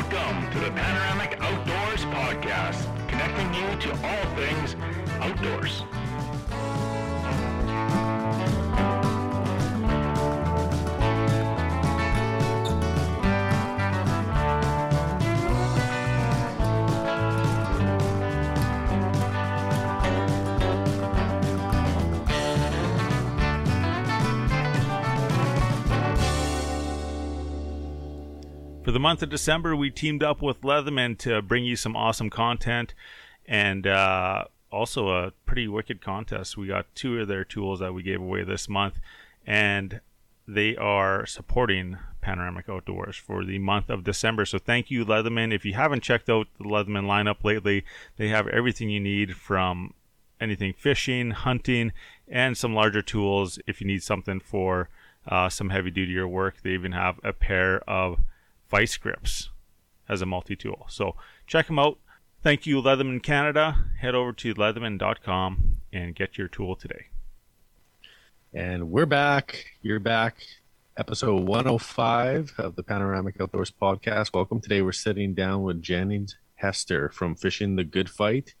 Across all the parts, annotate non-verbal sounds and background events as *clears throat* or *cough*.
Welcome to the Panoramic Outdoors Podcast, connecting you to all things outdoors. For the month of December, we teamed up with Leatherman to bring you some awesome content and uh, also a pretty wicked contest. We got two of their tools that we gave away this month, and they are supporting Panoramic Outdoors for the month of December. So thank you, Leatherman. If you haven't checked out the Leatherman lineup lately, they have everything you need from anything fishing, hunting, and some larger tools if you need something for uh, some heavy duty work. They even have a pair of vice grips as a multi-tool. So check them out. Thank you, Leatherman Canada. Head over to leatherman.com and get your tool today. And we're back. You're back. Episode 105 of the Panoramic Outdoors podcast. Welcome. Today we're sitting down with Jennings Hester from Fishing the Good Fight.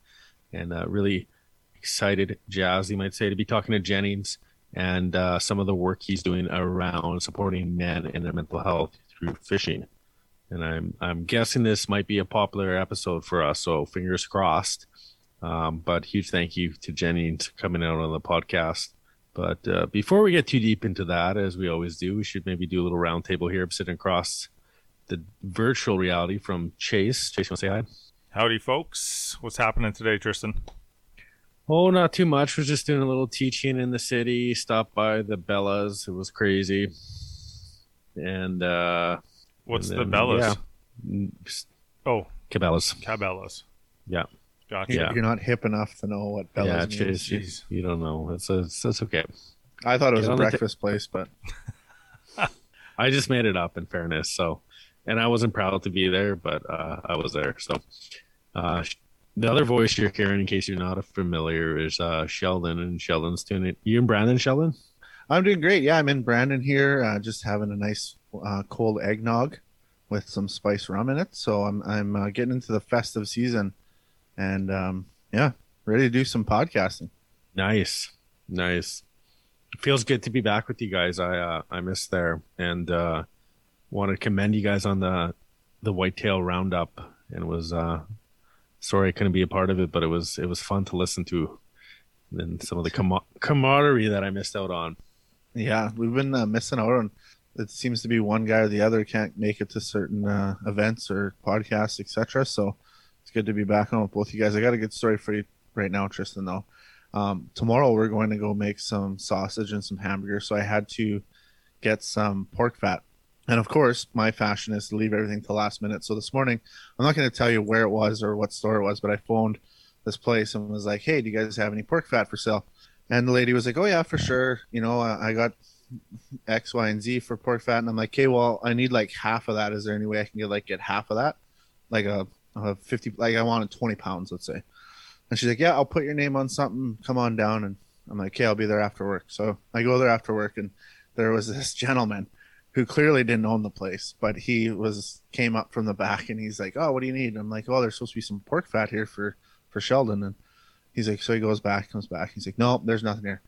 And uh, really excited, jazz, you might say, to be talking to Jennings and uh, some of the work he's doing around supporting men in their mental health through fishing and I'm I'm guessing this might be a popular episode for us. So fingers crossed. Um, but huge thank you to Jenny for coming out on the podcast. But uh, before we get too deep into that, as we always do, we should maybe do a little roundtable here. I'm sitting across the virtual reality from Chase. Chase, you want to say hi? Howdy, folks. What's happening today, Tristan? Oh, not too much. Was just doing a little teaching in the city. Stopped by the Bellas. It was crazy. And uh, What's and the Bellas? Yeah. Oh, Cabela's. Cabela's. Yeah. Gotcha. Yeah. You're not hip enough to know what Bella's yeah, means. Chase, you, you don't know. It's, it's, it's okay. I thought it was Get a on the ta- breakfast place, but *laughs* I just made it up in fairness. So, and I wasn't proud to be there, but uh, I was there. So, uh, the other voice you're hearing, in case you're not familiar, is uh, Sheldon, and Sheldon's doing it. You and Brandon, Sheldon? I'm doing great. Yeah, I'm in Brandon here, uh, just having a nice uh, cold eggnog with some spice rum in it. So I'm I'm uh, getting into the festive season, and um, yeah, ready to do some podcasting. Nice, nice. Feels good to be back with you guys. I uh, I missed there, and uh, want to commend you guys on the the whitetail roundup. And it was uh, sorry I couldn't be a part of it, but it was it was fun to listen to. And some of the com- camaraderie that I missed out on. Yeah, we've been uh, missing out on. It seems to be one guy or the other can't make it to certain uh, events or podcasts, etc. So it's good to be back on with both you guys. I got a good story for you right now, Tristan. Though um, tomorrow we're going to go make some sausage and some hamburgers, so I had to get some pork fat. And of course, my fashion is to leave everything to last minute. So this morning, I'm not going to tell you where it was or what store it was, but I phoned this place and was like, "Hey, do you guys have any pork fat for sale?" And the lady was like, "Oh yeah, for sure. You know, I I got X, Y, and Z for pork fat." And I'm like, "Okay, well, I need like half of that. Is there any way I can get like get half of that, like a, a fifty? Like I wanted twenty pounds, let's say." And she's like, "Yeah, I'll put your name on something. Come on down." And I'm like, "Okay, I'll be there after work." So I go there after work, and there was *laughs* this gentleman who clearly didn't own the place, but he was came up from the back, and he's like, "Oh, what do you need?" And I'm like, "Oh, there's supposed to be some pork fat here for for Sheldon." And he's like, so he goes back, comes back. He's like, "No, there's nothing here."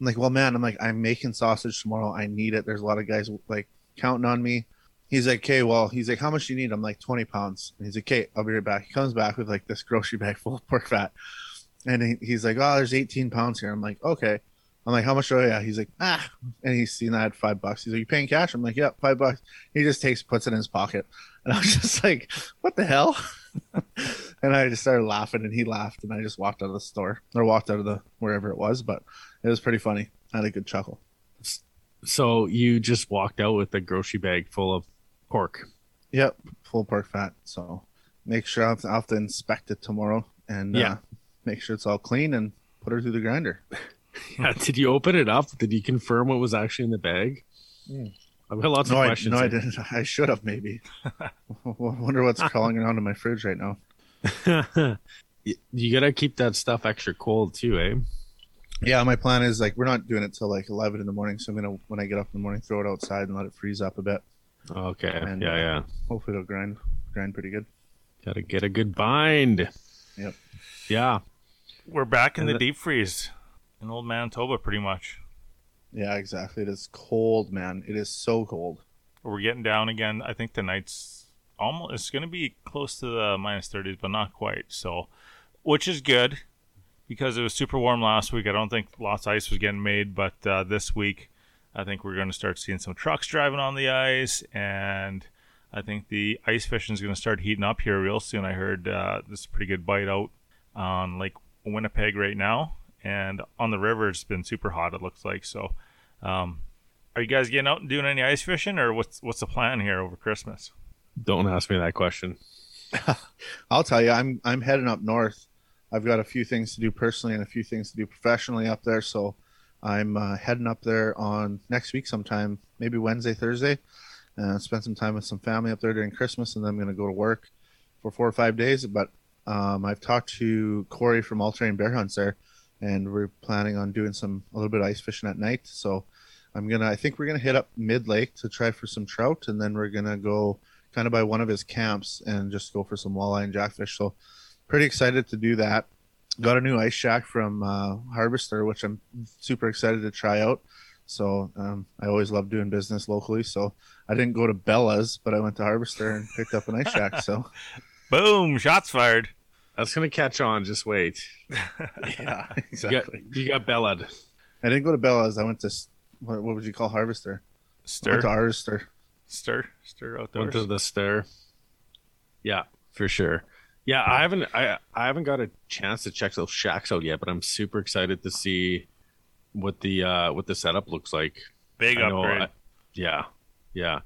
I'm like, "Well, man, I'm like, I'm making sausage tomorrow. I need it. There's a lot of guys like counting on me." He's like, "Okay, well," he's like, "How much do you need?" I'm like, "20 pounds." And he's like, "Okay, I'll be right back." He comes back with like this grocery bag *laughs* full of pork fat, and he, he's like, "Oh, there's 18 pounds here." I'm like, "Okay." I'm like, "How much I?" Yeah. He's like, "Ah," and he's seen I had five bucks. He's like, "You paying cash?" I'm like, "Yep, five bucks." He just takes, puts it in his pocket, and I was *laughs* just like, "What the hell?" *laughs* and I just started laughing, and he laughed, and I just walked out of the store or walked out of the wherever it was, but it was pretty funny. I had a good chuckle. So you just walked out with a grocery bag full of pork. Yep, full pork fat. So make sure I'll have to, I'll have to inspect it tomorrow and Yeah. uh, make sure it's all clean and put her through the grinder. *laughs* Yeah. Did you open it up? Did you confirm what was actually in the bag? Mm. I've got lots no, of I, questions. no, I didn't. I should have maybe. *laughs* wonder what's crawling around in my fridge right now. *laughs* you you gotta keep that stuff extra cold too, eh? Yeah, my plan is like we're not doing it till like eleven in the morning, so I'm gonna when I get up in the morning throw it outside and let it freeze up a bit. Okay. And, yeah, yeah. Hopefully it'll grind grind pretty good. Gotta get a good bind. Yep. Yeah. We're back in And the the- deep freeze in old Manitoba, pretty much. Yeah, exactly. It is cold, man. It is so cold. We're getting down again. I think tonight's almost it's going to be close to the minus 30s, but not quite. So, which is good because it was super warm last week. I don't think lots of ice was getting made, but uh, this week, I think we're going to start seeing some trucks driving on the ice, and I think the ice fishing is going to start heating up here real soon. I heard uh, this is a pretty good bite out on Lake Winnipeg right now, and on the river it's been super hot. It looks like so. Um, are you guys getting out and doing any ice fishing, or what's what's the plan here over Christmas? Don't ask me that question. *laughs* I'll tell you, I'm I'm heading up north. I've got a few things to do personally and a few things to do professionally up there. So I'm uh, heading up there on next week sometime, maybe Wednesday, Thursday, and spend some time with some family up there during Christmas, and then I'm going to go to work for four or five days. But um, I've talked to Corey from All Terrain Bear Hunts there, and we're planning on doing some a little bit of ice fishing at night. So I'm gonna, I think we're gonna hit up Mid Lake to try for some trout, and then we're gonna go kind of by one of his camps and just go for some walleye and jackfish. So pretty excited to do that. Got a new ice shack from uh, Harvester, which I'm super excited to try out. So um, I always love doing business locally. So I didn't go to Bella's, but I went to Harvester and picked up an ice shack. So *laughs* Boom! Shots fired. That's gonna catch on. Just wait. *laughs* yeah, You exactly. got, you got Bellad. I didn't go to Bella's. I went to what, what would you call Harvester? I Stir, went to Harvester. stir, stir outdoors. Went to the stir. Yeah, for sure. Yeah, I haven't I I haven't got a chance to check those shacks out yet, but I'm super excited to see what the uh what the setup looks like. Big I upgrade. I- yeah, yeah.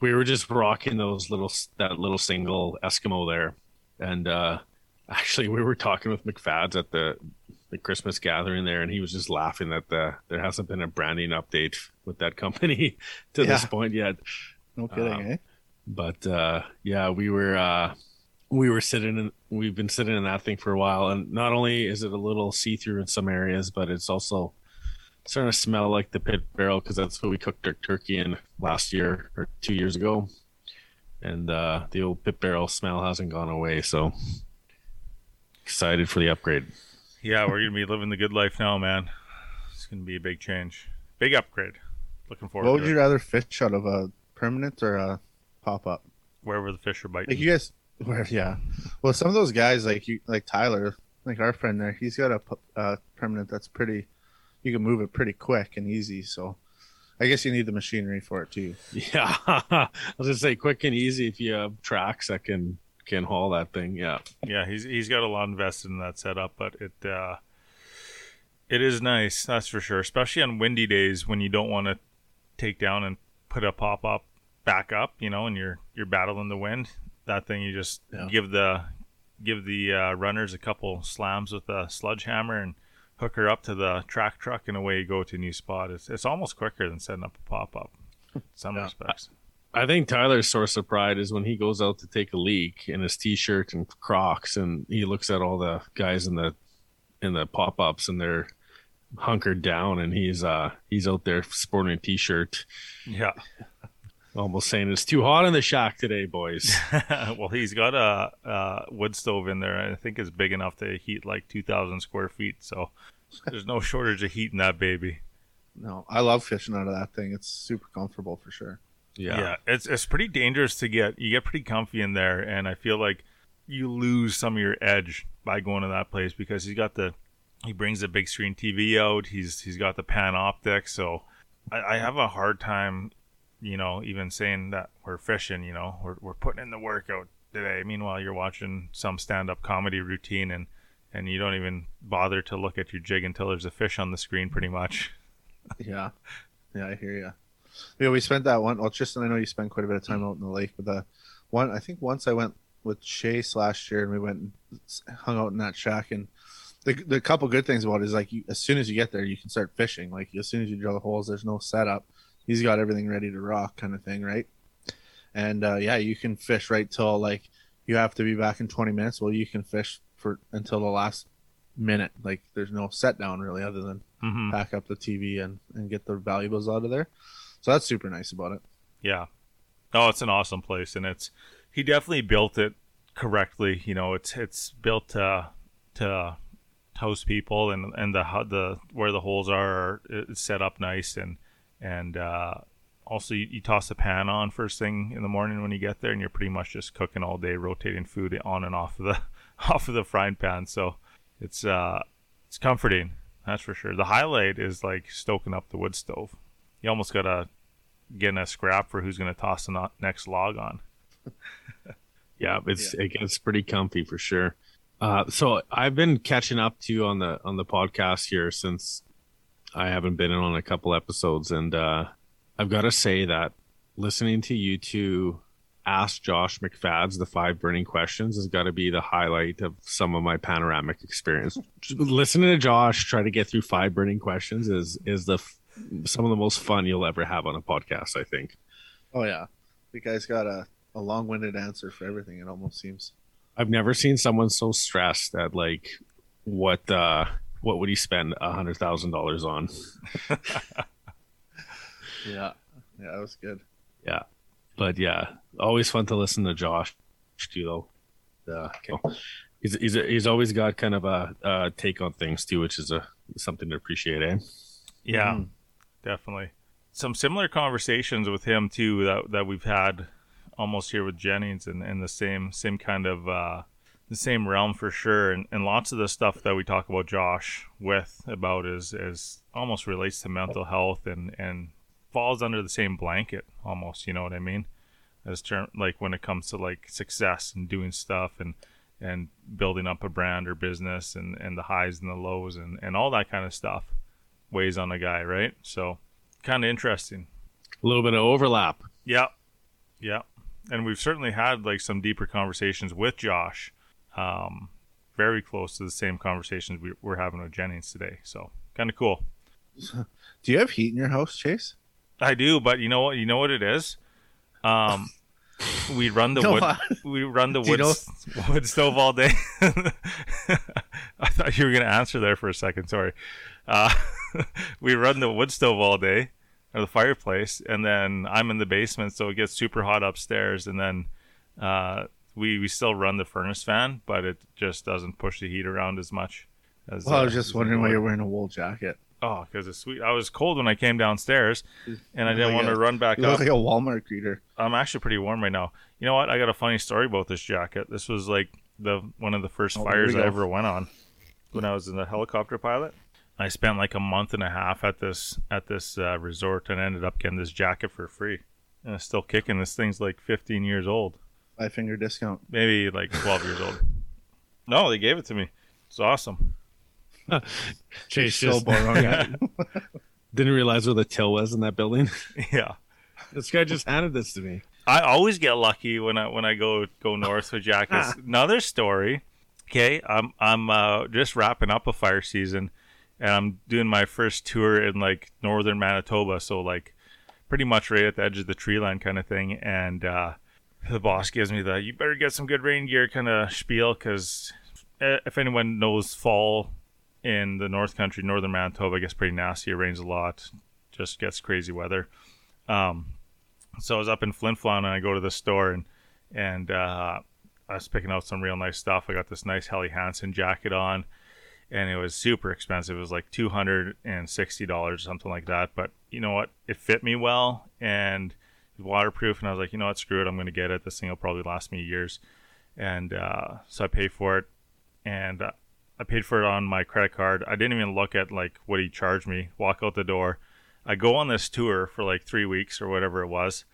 We were just rocking those little that little single Eskimo there, and uh *laughs* actually we were talking with McFadds at the the Christmas gathering there, and he was just laughing that the there hasn't been a branding update with that company *laughs* to this point yet. No kidding, Um, eh? But uh yeah, we were uh we were sitting in we've been sitting in that thing for a while and not only is it a little see-through in some areas but it's also starting to smell like the pit barrel because that's what we cooked our turkey in last year or two years ago and uh the old pit barrel smell hasn't gone away so excited for the upgrade yeah, we're gonna be living the good life now, man. It's gonna be a big change, big upgrade. Looking forward What to would it. you rather fish out of a permanent or a pop up? Wherever the fish are biting. Like you guys, *laughs* where yeah. Well, some of those guys like you, like Tyler, like our friend there, he's got a uh, permanent that's pretty. You can move it pretty quick and easy. So, I guess you need the machinery for it too. *laughs* yeah *laughs* i was gonna say quick and easy if you have tracks that can can haul that thing yeah yeah, he's he's got a lot invested in that setup, but it uh, it is nice, that's for sure. Especially on windy days when you don't want to take down and put a pop up back up, you know, and you're you're battling the wind. That thing you just Yeah. give the give the uh, runners a couple slams with a sludge hammer and hook her up to the track truck and away you go to a new spot. It's it's almost quicker than setting up a pop up. in Some Yeah. respects. I think Tyler's source of pride is when he goes out to take a leak in his t-shirt and Crocs, and he looks at all the guys in the in the pop-ups, and they're hunkered down, and he's uh he's out there sporting a t-shirt, Yeah. Almost saying it's too hot in the shack today, boys. *laughs* well, he's got a, a wood stove in there. I think it's big enough to heat like 2,000 square feet. So there's no shortage of heat in that baby. No, I love fishing out of that thing. It's super comfortable for sure. Yeah, it's it's pretty dangerous to get. You get pretty comfy in there, and I feel like you lose some of your edge by going to that place because he's got the he brings the big screen TV out. He's he's got the Panoptix, so I, I have a hard time, you know, even saying that we're fishing. You know, we're we're putting in the workout today. Meanwhile, you're watching some stand up comedy routine and and you don't even bother to look at your jig until there's a fish on the screen, pretty much. *laughs* Yeah, yeah, I hear you. Yeah, we spent that one. Well, Tristan, I know you spent quite a bit of time out in the lake, but the one I think once I went with Chase last year, and we went and hung out in that shack. And the the couple good things about it is like you, as soon as you get there, you can start fishing. Like as soon as you drill the holes, there's no setup. He's got everything ready to rock, kind of thing, right? And uh, yeah, you can fish right till like you have to be back in 20 minutes. Well, you can fish for until the last minute. Like there's no set down really, other than Mm-hmm. pack up the TV and, and get the valuables out of there. So that's super nice about it. Yeah. Oh, it's an awesome place, and it's he definitely built it correctly. You know, it's it's built to to host people, and and the how the where the holes are it's set up nice, and and uh, also you, you toss the pan on first thing in the morning when you get there, and you're pretty much just cooking all day, rotating food on and off of the *laughs* off of the frying pan. So it's uh it's comforting, that's for sure. The highlight is like stoking up the wood stove. You almost gotta get in a scrap for who's gonna toss the no- next log on. *laughs* Yeah, it's it gets pretty comfy for sure. Uh, so I've been catching up to you on the on the podcast here since I haven't been in on a couple episodes, and uh, I've got to say that listening to you two ask Josh McFad's the five burning questions has got to be the highlight of some of my panoramic experience. *laughs* listening to Josh try to get through five burning questions is is the f- some of the most fun you'll ever have on a podcast. I think. Oh yeah, the guy's got a, a long-winded answer for everything. It almost seems. I've never seen someone so stressed at like what uh what would he spend a hundred thousand dollars on? *laughs* Yeah, yeah, that was good. Yeah, but yeah, always fun to listen to Josh too, though. Uh, he's he's he's always got kind of a, a take on things too, which is a something to appreciate. Eh? Yeah, Mhm. definitely. Some similar conversations with him too that that we've had almost here with Jennings and, and the same same kind of uh, the same realm for sure. And, and lots of the stuff that we talk about Josh with about is is almost relates to mental health and and falls under the same blanket almost. You know what I mean? As term like when it comes to like success and doing stuff and and building up a brand or business and, and the highs and the lows and, and all that kind of stuff weighs on a guy, right? So kind of interesting. A little bit of overlap. Yeah. Yeah. And we've certainly had like some deeper conversations with Josh. Um, very close to the same conversations we, we're having with Jennings today. So kind of cool. *laughs* Do you have heat in your house, Chase? I do, but you know what? You know what it is? Um, *laughs* we run the No, wood. I- *laughs* We run the Do you know- wood stove all day. I thought you were going to answer there for a second. Sorry. Uh, we run the wood stove all day, or the fireplace, and then I'm in the basement, so it gets super hot upstairs, and then uh, we we still run the furnace fan, but it just doesn't push the heat around as much. As, Well, I uh, was just wondering why you're wearing a wool jacket. Oh, because it's sweet. I was cold when I came downstairs, and I didn't Like want to run back You up. look like a Walmart greeter. I'm actually pretty warm right now. You know what? I got a funny story about this jacket. This was like the one of the first Oh, fires we I ever went on when I was in the helicopter pilot. I spent like a month and a half at this at this uh, resort and ended up getting this jacket for free. And it's still kicking. This thing's like 15 years old, Five finger discount. maybe like 12 years old. *laughs* No, they gave it to me. It's awesome. *laughs* Chase so just boring. *laughs* didn't realize where the till was in that building. yeah. this guy just handed this to me. I always get lucky when I when I go go north with jackets. Another story. Okay, I'm I'm uh, just wrapping up a fire season, and I'm doing my first tour in like northern Manitoba, so like pretty much right at the edge of the tree line kind of thing. And uh, the boss gives me the "you better get some good rain gear" kind of spiel because if anyone knows fall in the North Country, northern Manitoba gets pretty nasty. It rains a lot, just gets crazy weather. Um, so I was up in Flin Flon and I go to the store and and uh, I was picking out some real nice stuff. I got this nice Helly Hansen jacket on, and it was super expensive. It was like two hundred and sixty dollars, something like that. But you know what? It fit me well and waterproof. And I was like, you know what? Screw it. I'm going to get it. This thing will probably last me years. And uh, so I paid for it, and uh, I paid for it on my credit card. I didn't even look at like what he charged me. Walk out the door. I go on this tour for like three weeks or whatever it was,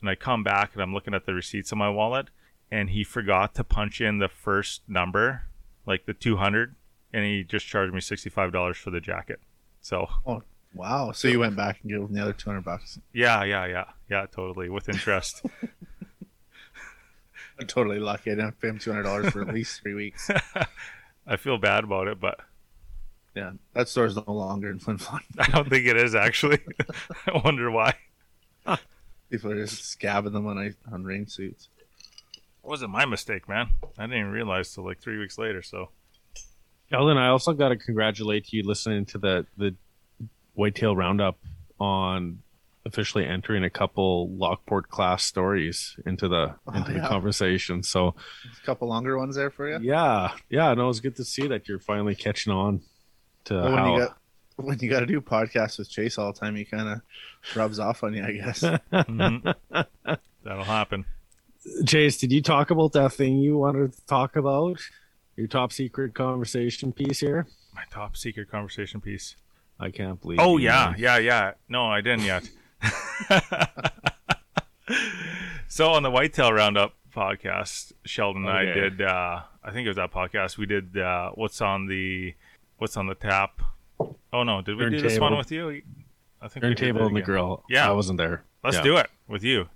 and I come back and I'm looking at the receipts in my wallet, and he forgot to punch in the first number, like the 200, and he just charged me $65 for the jacket. So Oh, wow. So you went back and gave him the other 200 bucks. yeah, yeah, yeah, yeah, totally with interest. *laughs* I'm totally lucky. I didn't have pay him $200 for at least three weeks. *laughs* I feel bad about it, but Yeah. That store's no longer in Flin Flon. *laughs* I don't think it is actually. I wonder why. People are just scabbing them on, ice- on rain suits. It wasn't my mistake, man. I didn't even realize till like three weeks later. So Ellen, I also got to congratulate you listening to the the Whitetail Roundup on officially entering a couple Lockport class stories into the Oh, into the conversation. So A couple longer ones there for you. yeah, yeah, no, it's good to see that you're finally catching on to Well, when how. you got when you got to do podcasts with Chase all the time, he kind of rubs off on you, I guess. *laughs* Mhm. That'll happen. Chase, did you talk about that thing you wanted to talk about? Your top secret conversation piece here. My top secret conversation piece. I can't believe. Oh yeah, man. yeah, yeah. No, I didn't yet. *laughs* so on the Whitetail Roundup podcast, Sheldon and I did. Uh, I think it was that podcast. We did uh, what's on the what's on the tap. Oh no, did we do this one with you? I think we did Turntable and the grill. Yeah. I wasn't there. Let's Yeah. do it with you.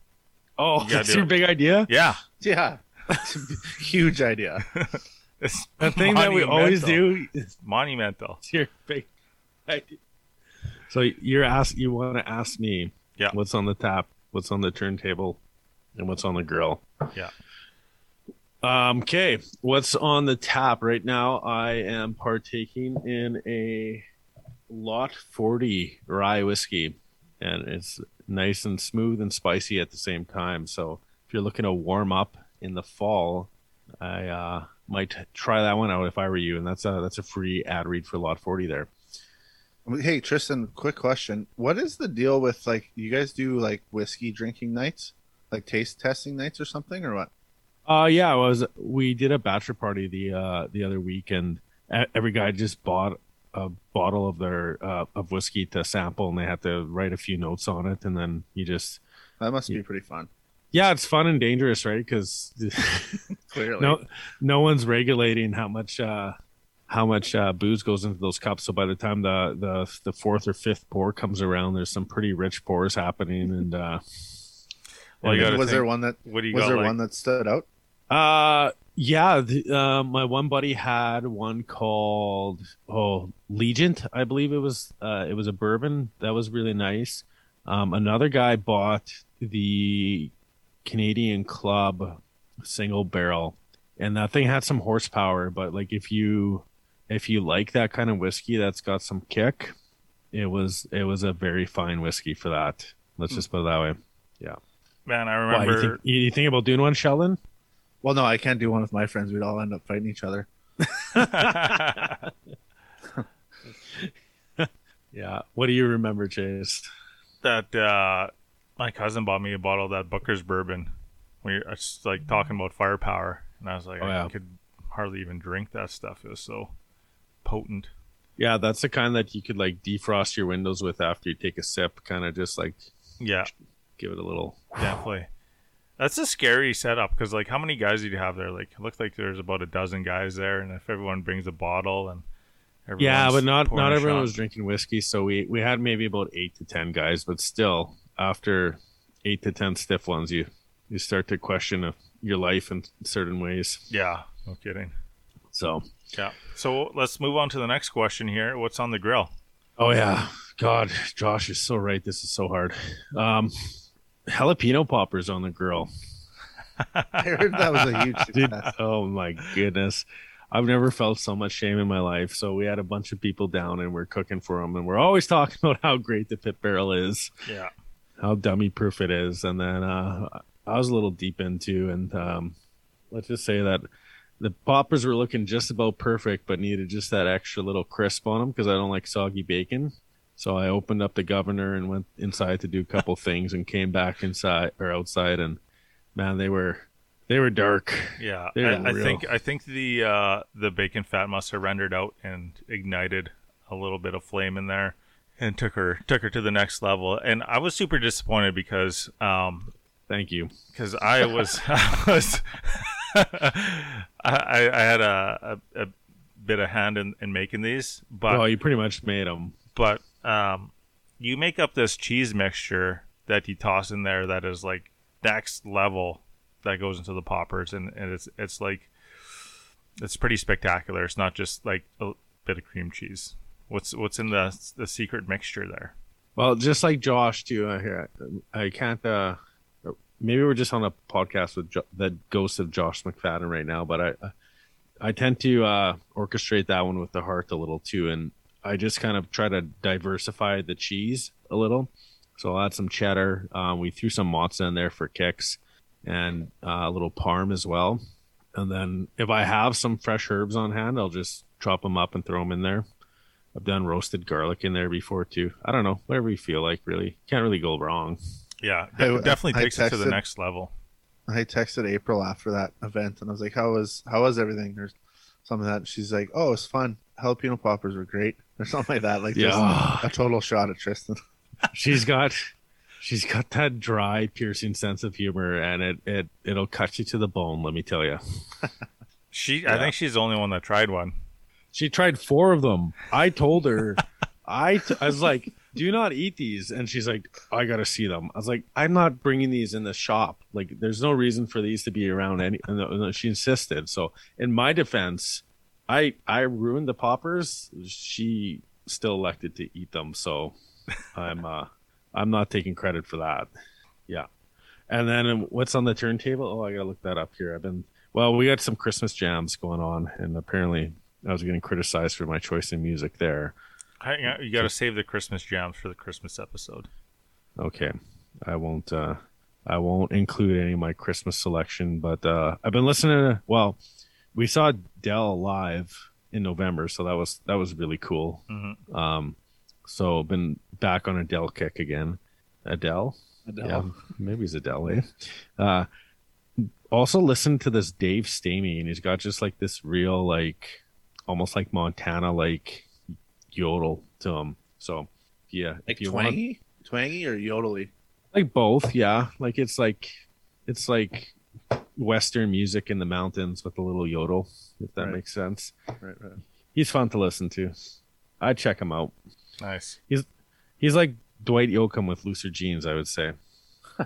Oh, gotta that's do your it. big idea. Yeah, yeah, *laughs* huge idea. *laughs* it's The thing that we always do is Monumental. It's your big idea. So you're ask you want to ask me, Yeah. what's on the tap, what's on the turntable, and what's on the grill. Yeah. Um. Okay. What's on the tap right now? I am partaking in a Lot 40 rye whiskey, and it's nice and smooth and spicy at the same time. So if you're looking to warm up in the fall, I uh, might try that one out if I were you. And that's a that's a free ad read for Lot 40 there. Hey Tristan, quick question: What is the deal with like you guys do like whiskey drinking nights, like taste testing nights or something, or what? Uh yeah, it was we did a bachelor party the uh the other week and every guy just bought a bottle of their uh of whiskey to sample and they had to write a few notes on it and then you just That must Yeah. be pretty fun. yeah, it's fun and dangerous, right? Cuz *laughs* Clearly, no no one's regulating how much uh how much uh, booze goes into those cups. So by the time the, the the fourth or fifth pour comes around, there's some pretty rich pours happening. *laughs* And uh, Well, and- gotta was there one that What do you was got? there like- one that stood out? Uh yeah, the, uh, my one buddy had one called oh Legent, I believe it was. Uh, it was a bourbon that was really nice. Um, another guy bought the Canadian Club single barrel, and that thing had some horsepower. But like if you if you like that kind of whiskey that's got some kick, it was it was a very fine whiskey for that. Let's just put it that way. Yeah. Man, I Why, you, remember. think, you, you think about doing one, Sheldon? Well, no, I can't do one with my friends. We'd all end up fighting each other. *laughs* Yeah. What do you remember, Chase? that uh, my cousin bought me a bottle of that Booker's bourbon. We were just like talking about firepower, and I was like, Oh, yeah. I could hardly even drink that stuff. It was so potent. Yeah, that's the kind that you could like defrost your windows with after you take a sip, kind of just like Yeah, give it a little. *sighs* definitely. That's a scary setup because, like, how many guys did you have there? Like, it looked like there's about a dozen guys there, and if everyone brings a bottle and Yeah, but not not everyone shot. was drinking whiskey, so we we had maybe about eight to ten guys, but still, after eight to ten stiff ones, you you start to question your life in certain ways. Yeah, no kidding. So, Yeah. So let's move on to the next question here. What's on the grill? oh yeah, God, Josh is so right. This is so hard. Um, jalapeno poppers on the grill. *laughs* I heard that was a huge *laughs* Dude, success. oh my goodness. I've never felt so much shame in my life. So we had a bunch of people down and we're cooking for them and we're always *laughs* talking about how great the pit barrel is, Yeah. how dummy proof it is. And then uh, I was a little deep into and um, let's just say that the poppers were looking just about perfect, but needed just that extra little crisp on them because I don't like soggy bacon. So I opened up the governor and went inside to do a couple *laughs* things and came back inside or outside and man, they were they were dark. Yeah, They're I, I think I think the uh, the bacon fat must have rendered out and ignited a little bit of flame in there, and took her took her to the next level. And I was super disappointed because um Thank you. because I was *laughs* I was *laughs* I, I had a, a, a bit of hand in, in making these, but well, you pretty much made them. but um, you make up this cheese mixture that you toss in there that is like next level that goes into the poppers and, and it's it's like it's pretty spectacular it's not just like a bit of cream cheese what's what's in the the secret mixture there Well, just like Josh too. I I can't. uh Maybe we're just on a podcast with jo- the ghost of Josh McFadden right now, but I I tend to uh orchestrate that one with the heart a little too, and I just kind of try to diversify the cheese a little. So I'll add some cheddar. Uh, we threw some mozza in there for kicks and uh, a little parm as well. And then if I have some fresh herbs on hand, I'll just chop them up and throw them in there. I've done roasted garlic in there before too. I don't know, whatever you feel like. Really, can't really go wrong. Yeah, I- definitely I takes it to the next level. I texted April after that event and I was like, "How was how was everything?" Or something like that. She's like, "Oh, it's fun. Jalapeno poppers were great," or something like that. Like *laughs* Yeah. just a total shot at Tristan. *laughs* she's got *laughs* she's got that dry piercing sense of humor and it, it it'll cut you to the bone let me tell you She, I think she's the only one that tried one. she tried four of them i told her I, t- I was like do not eat these. And she's like i gotta see them. I was like i'm not bringing these in the shop. Like there's no reason for these to be around any and she insisted. So in my defense i i ruined the poppers. She still elected to eat them. So i'm uh i'm not taking credit for that. Yeah. And then what's on the turntable? Oh i gotta look that up here. I've been well we got some christmas jams going on. And apparently i was getting criticized for my choice in music there Hang on, You got to save the Christmas jams for the Christmas episode. Okay, I won't. uh I won't include any of my Christmas selection, but uh I've been listening to. Well, we saw Dell live in November, so that was that was really cool. Mhm. Um, so been back on Adele kick again. Adele, yeah, maybe it's Adele. Eh? Uh, also listen to this Dave Stamey, and he's got just like this real like, almost like Montana like yodel to him. So yeah, Like if you want twangy, twangy or yodely. like both yeah like it's like it's like western music in the mountains with a little yodel if that Right. makes sense Right, right. he's fun to listen to i'd check him out Nice. he's he's like dwight yoakam with looser jeans i would say *laughs*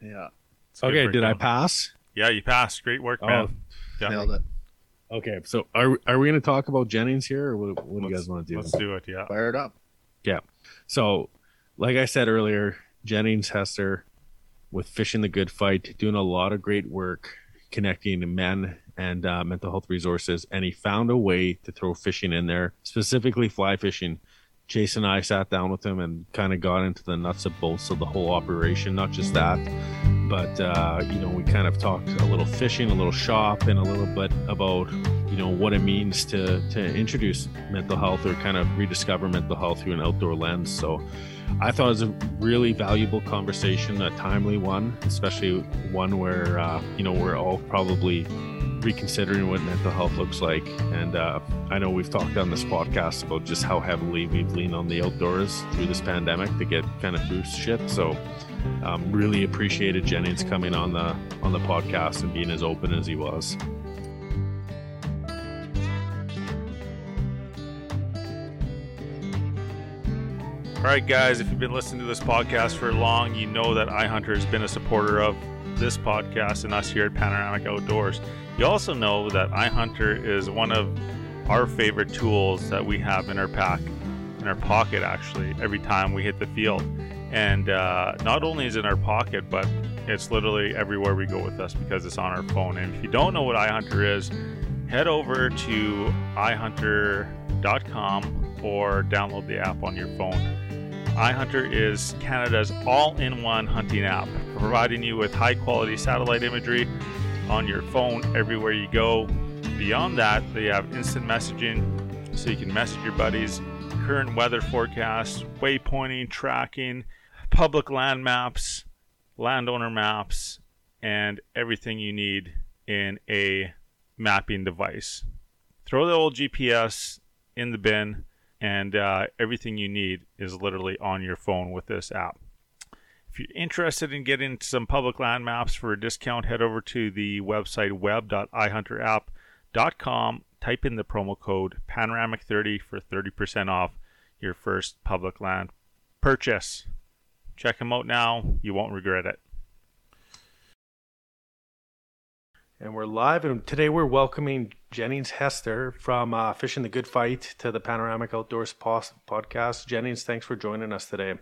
Yeah, It's okay did i pass Yeah, you passed. Great work, oh. man. Yeah. nailed it. Okay so are, are we going to talk about jennings here or what, what do you guys want to do Let's do it. Yeah. Fire it up. Yeah. So, like I said earlier, Jennings Hester with Fishing the Good Fight, doing a lot of great work connecting men and uh, mental health resources. And he found a way to throw fishing in there, specifically fly fishing. Jason and I sat down with him and kind of got into the nuts and bolts of the whole operation. Not just that, but uh, you know, we kind of talked a little fishing, a little shop, and a little bit about you know what it means to to introduce mental health or kind of rediscover mental health through an outdoor lens. So I thought it was a really valuable conversation, a timely one, especially one where uh, you know we're all probably reconsidering what mental health looks like. And uh, I know we've talked on this podcast about just how heavily we've leaned on the outdoors through this pandemic to get kind of through shit. So um, really appreciated Jennings coming on the on the podcast and being as open as he was. All right, guys, if you've been listening to this podcast for long, you know that iHunter has been a supporter of this podcast and us here at Panoramic Outdoors. You also know that iHunter is one of our favorite tools that we have in our pack, in our pocket, actually, every time we hit the field. And uh, not only is it in our pocket, but it's literally everywhere we go with us because it's on our phone. And if you don't know what iHunter is, head over to ihunter.com or download the app on your phone. iHunter is Canada's all in one hunting app, providing you with high quality satellite imagery on your phone everywhere you go. Beyond that, they have instant messaging so you can message your buddies, current weather forecasts, waypointing, tracking, public land maps, landowner maps, and everything you need in a mapping device. Throw the old GPS in the bin, and uh, everything you need is literally on your phone with this app. If you're interested in getting some public land maps for a discount, head over to the website web.ihunterapp.com. Type in the promo code Panoramic30 for 30% off your first public land purchase. Check them out now. You won't regret it. And we're live, and today we're welcoming Jennings Hester from uh, Fishing the Good Fight to the Panoramic Outdoors pos- podcast. Jennings, thanks for joining us today.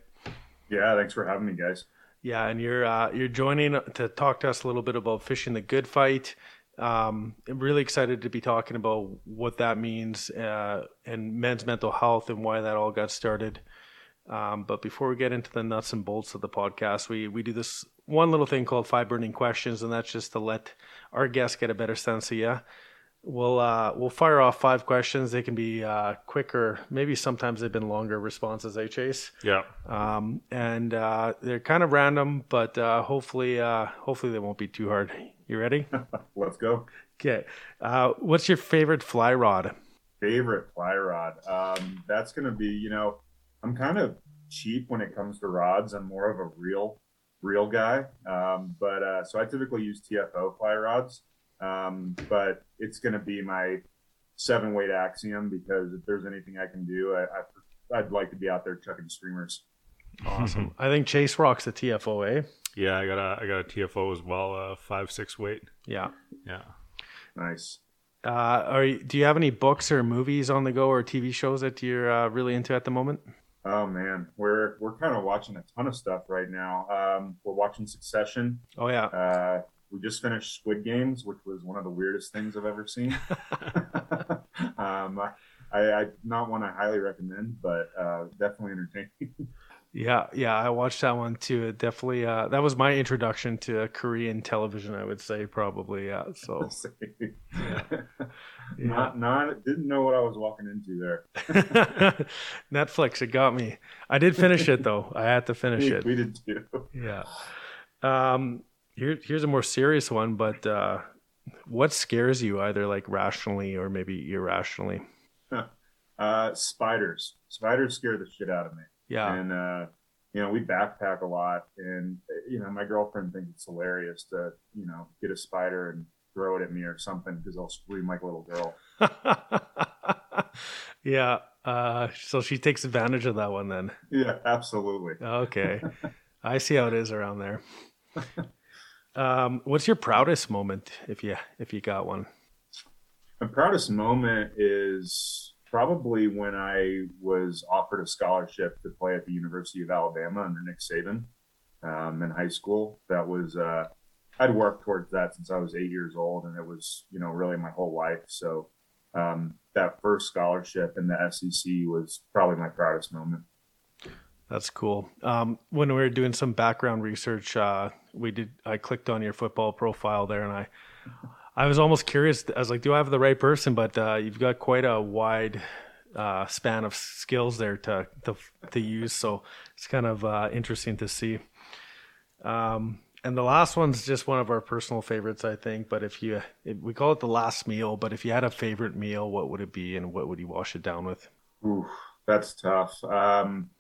Yeah, thanks for having me, guys. Yeah, and you're uh, you're joining to talk to us a little bit about Fishing the Good Fight. Um, I'm really excited to be talking about what that means uh, and men's mental health and why that all got started. Um, but before we get into the nuts and bolts of the podcast, we we do this one little thing called five burning questions, and that's just to let our guests get a better sense of you. We'll uh, we'll fire off five questions. They can be uh, quicker, maybe sometimes they've been longer responses. They chase, Yeah. um, and uh, they're kind of random, but uh, hopefully uh, hopefully they won't be too hard. You ready? *laughs* Let's go. Okay. Uh, what's your favorite fly rod? Favorite fly rod. Um, that's going to be, you know, I'm kind of cheap when it comes to rods. I'm more of a reel, reel guy. Um, but uh, so I typically use TFO fly rods. Um, but it's going to be my seven weight axiom because if there's anything I can do, I, I, I'd like to be out there chucking streamers. Awesome. *laughs* I think Chase rocks the TFO, eh? Yeah, I got a I got a TFO as well, uh, five six weight. Yeah. Yeah. Nice. Uh, are you, do you have any books or movies on the go or TV shows that you're uh, really into at the moment? Oh man, we're we're kind of watching a ton of stuff right now. Um, we're watching Succession. Oh yeah. Uh, we just finished Squid Games, which was one of the weirdest things I've ever seen. *laughs* *laughs* um, I, I not one I highly recommend, but uh, definitely entertaining. *laughs* Yeah, yeah, I watched that one too. It definitely uh, that was my introduction to Korean television, I would say probably. Yeah. So *laughs* *laughs* Not not didn't know what I was walking into there. *laughs* Netflix, it got me. I did finish it though. I had to finish We, it. we did too. Yeah. Um here here's a more serious one, but uh what scares you either like rationally or maybe irrationally? Uh, spiders. Spiders scare the shit out of me. Yeah. and uh, you know we backpack a lot and you know my girlfriend thinks it's hilarious to you know get a spider and throw it at me or something because i'll scream like a little girl *laughs* yeah. Uh so she takes advantage of that one then. yeah absolutely Okay. *laughs* I see how it is around there. *laughs* Um, what's your proudest moment if you if you got one? my proudest moment is probably when i was offered a scholarship to play at the university of alabama under nick saban um, in high school that was uh, i'd worked towards that since i was eight years old and it was you know really my whole life so um, that first scholarship in the sec was probably my proudest moment That's cool. Um, when we were doing some background research, uh, we did. I clicked on your football profile there, and I, I was almost curious. I was like, "Do I have the right person?" But uh, you've got quite a wide uh, span of skills there to to to use. So it's kind of uh, interesting to see. Um, and the last one's just one of our personal favorites, I think. But if you, if, we call it the last meal. But if you had a favorite meal, what would it be, and what would you wash it down with? Oof, that's tough. Um,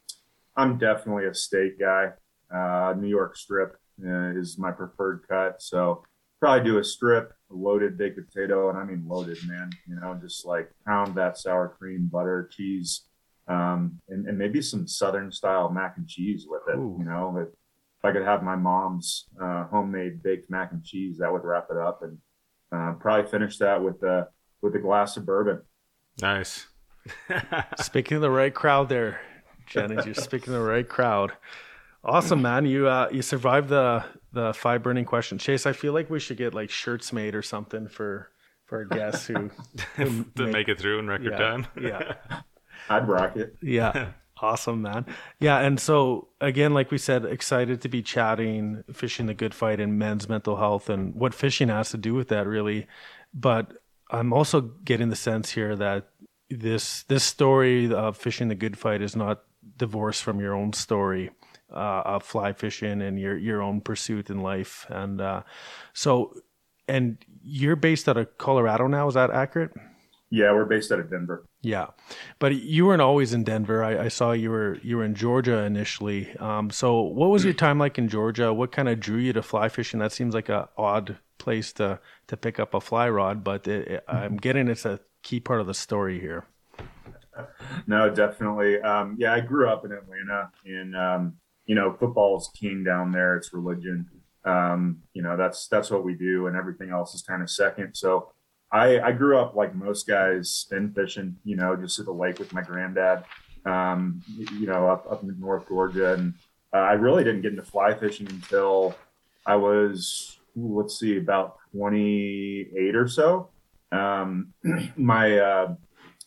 I'm definitely a steak guy. Uh, New York strip uh, is my preferred cut. So probably do a strip, a loaded baked potato, and I mean loaded, man. You know, just like pound that sour cream, butter, cheese, um, and, and maybe some Southern style mac and cheese with it. Ooh. You know, if, if I could have my mom's uh, homemade baked mac and cheese, that would wrap it up, and uh, probably finish that with a with a glass of bourbon. Nice. *laughs* Speaking of the right crowd there, Jennings, you're speaking of the right crowd. Awesome, man. You uh you survived the the five burning question. Chase, I feel like we should get like shirts made or something for for our guests who, *laughs* who to make it through in record yeah, time. *laughs* yeah. I'd rock it. Yeah. Awesome, man. Yeah, and so again, like we said, excited to be chatting fishing the good fight and men's mental health and what fishing has to do with that really. But I'm also getting the sense here that this this story of fishing the good fight is not divorced from your own story uh, of fly fishing and your your own pursuit in life. And uh, so, and you're based out of Colorado now. Is that accurate? Yeah, we're based out of Denver. Yeah, but you weren't always in Denver. I, I saw you were you were in Georgia initially. Um, so what was your time like in Georgia? What kind of drew you to fly fishing? That seems like a odd place to to pick up a fly rod, but it, it- I'm getting it's a key part of the story here. *laughs* No, definitely. Um, yeah, I grew up in Atlanta, in um, you know, football's king down there. It's religion. Um, you know, that's that's what we do, and everything else is kind of second. So, I I grew up like most guys, spin fishing. You know, just at the lake with my granddad. Um, you know, up up in North Georgia, and uh, I really didn't get into fly fishing until I was let's see, about twenty eight or so. Um, *clears throat* my uh,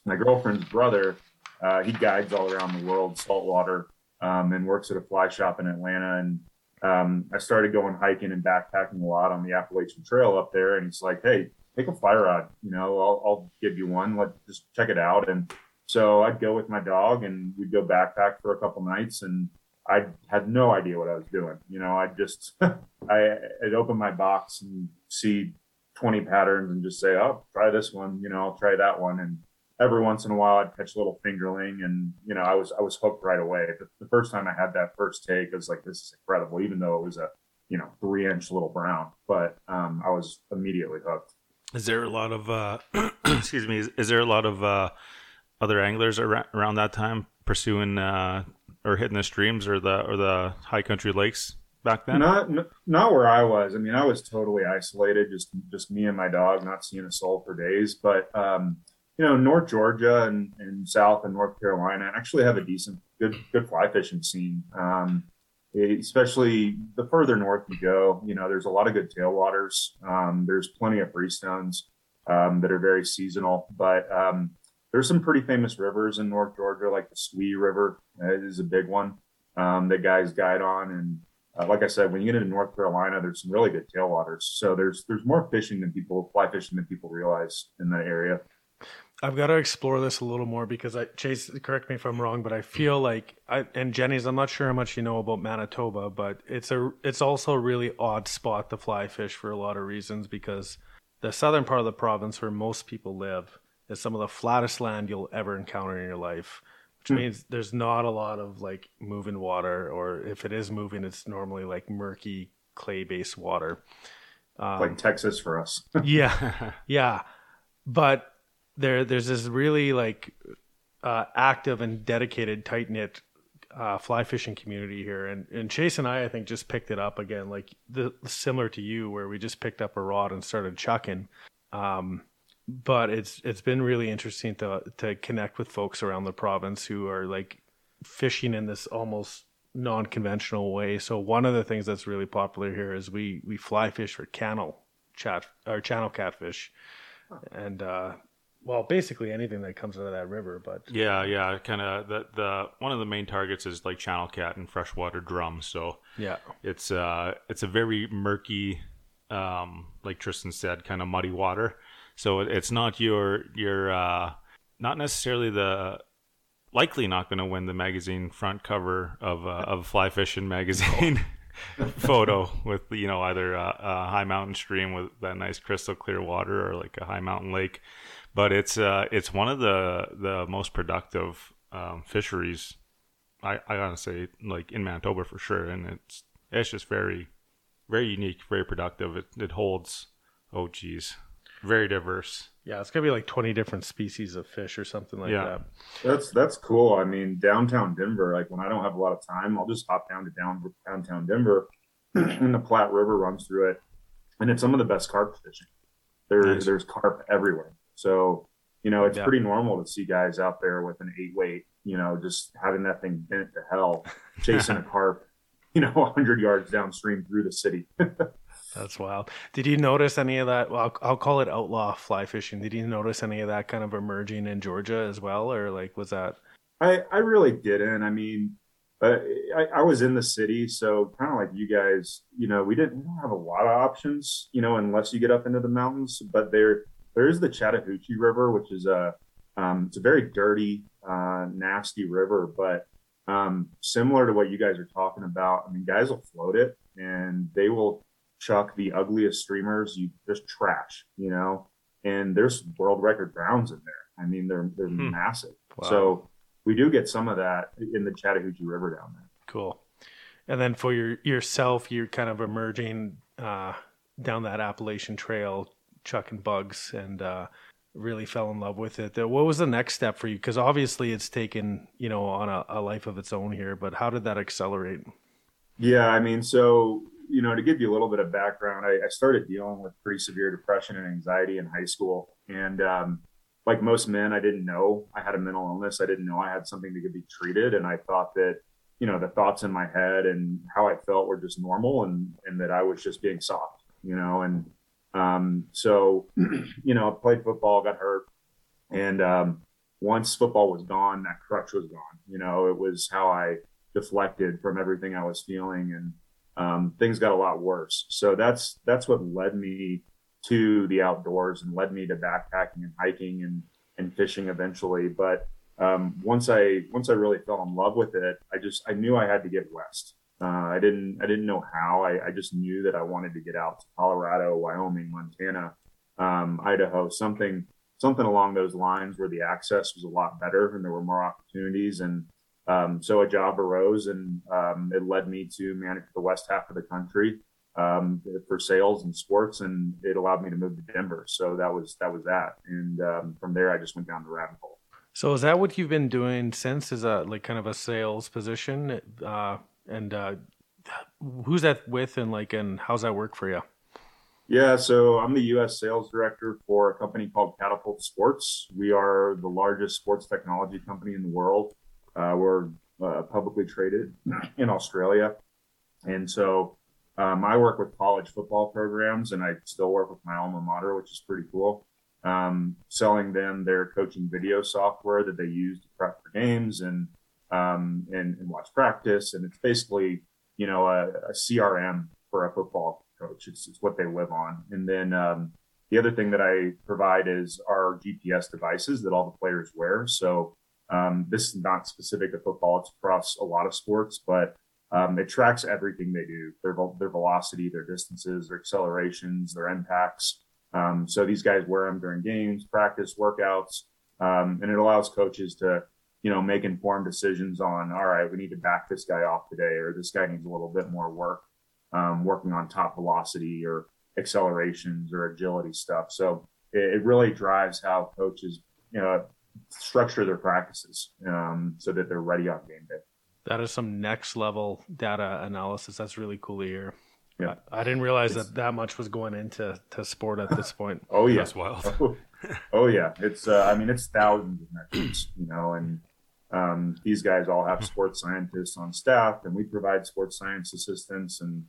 my girlfriend's brother, uh, he guides all around the world, saltwater, um, and works at a fly shop in Atlanta. And um, I started going hiking and backpacking a lot on the Appalachian Trail up there. And he's like, "Hey, take a fly rod. You know, I'll, I'll give you one. Let just check it out." And so I'd go with my dog, and we'd go backpack for a couple nights, and I had no idea what I was doing. You know, I just *laughs* I I'd open my box and see 20 patterns and just say, "Oh, try this one." You know, I'll try that one, and every once in a while I'd catch a little fingerling and you know I was I was hooked right away. The, the, first time I had that first take, I was like, this is incredible, even though it was a you know three inch little brown, but um, I was immediately hooked. Is there a lot of uh, *clears throat* excuse me? Is, is, there a lot of uh, other anglers around, around that time pursuing uh, or hitting the streams or the or the high country lakes back then? Not not where I was. I mean, I was totally isolated, just just me and my dog, not seeing a soul for days. But um, you know, North Georgia and, and South and North Carolina actually have a decent, good, good fly fishing scene. Um, especially the further north you go, you know, there's a lot of good tailwaters. Um, there's plenty of freestones um, that are very seasonal, but um, there's some pretty famous rivers in North Georgia, like the Soque River uh, is a big one um, that guys guide on. And uh, like I said, when you get into North Carolina, there's some really good tailwaters. So there's there's more fishing than people fly fishing than people realize in that area. I've got to explore this a little more because I Chase, correct me if I'm wrong, but I feel like I and Jenny's. I'm not sure how much you know about Manitoba, but it's a it's also a really odd spot to fly fish for a lot of reasons because the southern part of the province where most people live is some of the flattest land you'll ever encounter in your life, which mm. means there's not a lot of like moving water, or if it is moving, it's normally like murky clay based water. Um, like Texas for us. *laughs* yeah, *laughs* yeah, but there there's this really like uh, active and dedicated, tight knit uh, fly fishing community here, and and Chase and I, I think, just picked it up again, like the similar to you, where we just picked up a rod and started chucking. Um, but it's it's been really interesting to to connect with folks around the province who are like fishing in this almost non-conventional way. So one of the things that's really popular here is we we fly fish for channel cat or channel catfish, and uh, well, basically anything that comes out of that river. But yeah, yeah, kind of the the one of the main targets is like channel cat and freshwater drum. So yeah, it's uh it's a very murky, um, like Tristan said, kind of muddy water. So it's not your your uh not necessarily the likely not going to win the magazine front cover of uh, of fly fishing magazine. *laughs* *laughs* photo with you know either a, a, high mountain stream with that nice crystal clear water or like a high mountain lake but it's uh, it's one of the the most productive um, fisheries. I, I gotta say, like in Manitoba for sure, and it's it's just very very unique, very productive. It it holds oh geez, very diverse. Yeah, it's gonna be like twenty different species of fish or something like yeah. that. That's that's cool. I mean, downtown Denver, like when I don't have a lot of time, I'll just hop down to down downtown Denver, *clears throat* and the Platte River runs through it, and it's some of the best carp fishing. There, nice. there's carp everywhere. So, you know, it's yeah. pretty normal to see guys out there with an eight weight, you know, just having that thing bent to hell, *laughs* chasing a carp, you know, *laughs* 100 yards downstream through the city. *laughs* That's wild. Did you notice any of that? Well, I'll, I'll, call it outlaw fly fishing. Did you notice any of that kind of emerging in Georgia as well, or like was that? I I really didn't. I mean, uh, I, I was in the city, so kind of like you guys. You know, we didn't have a lot of options. You know, unless you get up into the mountains, but there there is the Chattahoochee River, which is a um, it's a very dirty, uh, nasty river, but um, similar to what you guys are talking about. I mean, guys will float it and they will chuck the ugliest streamers, you just trash, you know. And there's world record browns in there. I mean, they're they're hmm. massive. Wow. So we do get some of that in the Chattahoochee River down there. Cool. And then for your yourself, you're kind of emerging uh, down that Appalachian Trail chucking bugs and uh, really fell in love with it. What was the next step for you? Because obviously it's taken you know on a, a, life of its own here, but how did that accelerate? Yeah, I mean, so you know, to give you a little bit of background, I, I started dealing with pretty severe depression and anxiety in high school, and um, like most men, I didn't know I had a mental illness. I didn't know I had something that could be treated, and I thought that you know the thoughts in my head and how I felt were just normal, and and that I was just being soft, you know, and um, so, *clears throat* you know, I played football, got hurt, and um, once football was gone, that crutch was gone. You know, it was how I deflected from everything I was feeling, and um, things got a lot worse. So that's that's what led me to the outdoors and led me to backpacking and hiking and and fishing eventually. But um, once I once I really fell in love with it, I just I knew I had to get west. Uh, I didn't I didn't know how. I, I, just knew that I wanted to get out to Colorado, Wyoming, Montana, um, Idaho, something something along those lines where the access was a lot better and there were more opportunities. And um, so a job arose, and um, it led me to manage the west half of the country um, for sales and sports, and it allowed me to move to Denver. So that was that was that. And um, from there, I just went down the rabbit hole. So is that what you've been doing since? Is a like kind of a sales position? Uh, and uh, who's that with, and like, and how's that work for you? Yeah, so I'm the U.S. sales director for a company called Catapult Sports. We are the largest sports technology company in the world. Uh, we're uh, publicly traded in Australia, and so um, I work with college football programs, and I still work with my alma mater, which is pretty cool um, selling them their coaching video software that they use to prep for games and um, and, and, watch practice. And it's basically you know a, a CRM for a football coach. It's, it's what they live on. And then um, the other thing that I provide is our GPS devices that all the players wear. So um, this is not specific to football; it's across a lot of sports, but um, it tracks everything they do their, their velocity, their distances, their accelerations, their impacts. Um, so these guys wear them during games, practice, workouts, um, and it allows coaches to, you know, make informed decisions on, all right, we need to back this guy off today, or this guy needs a little bit more work, um, working on top velocity or accelerations or agility stuff. So it, it really drives how coaches, you know, structure their practices um, so that they're ready on game day. That is some next level data analysis. That's really cool to hear. Yeah. I, I didn't realize it's, that that much was going into to sport at this point. *laughs* Oh yeah, that's wild. *laughs* Oh, oh yeah, it's uh, I mean it's thousands of metrics, you know, and um, these guys all have sports scientists on staff, and we provide sports science assistance. and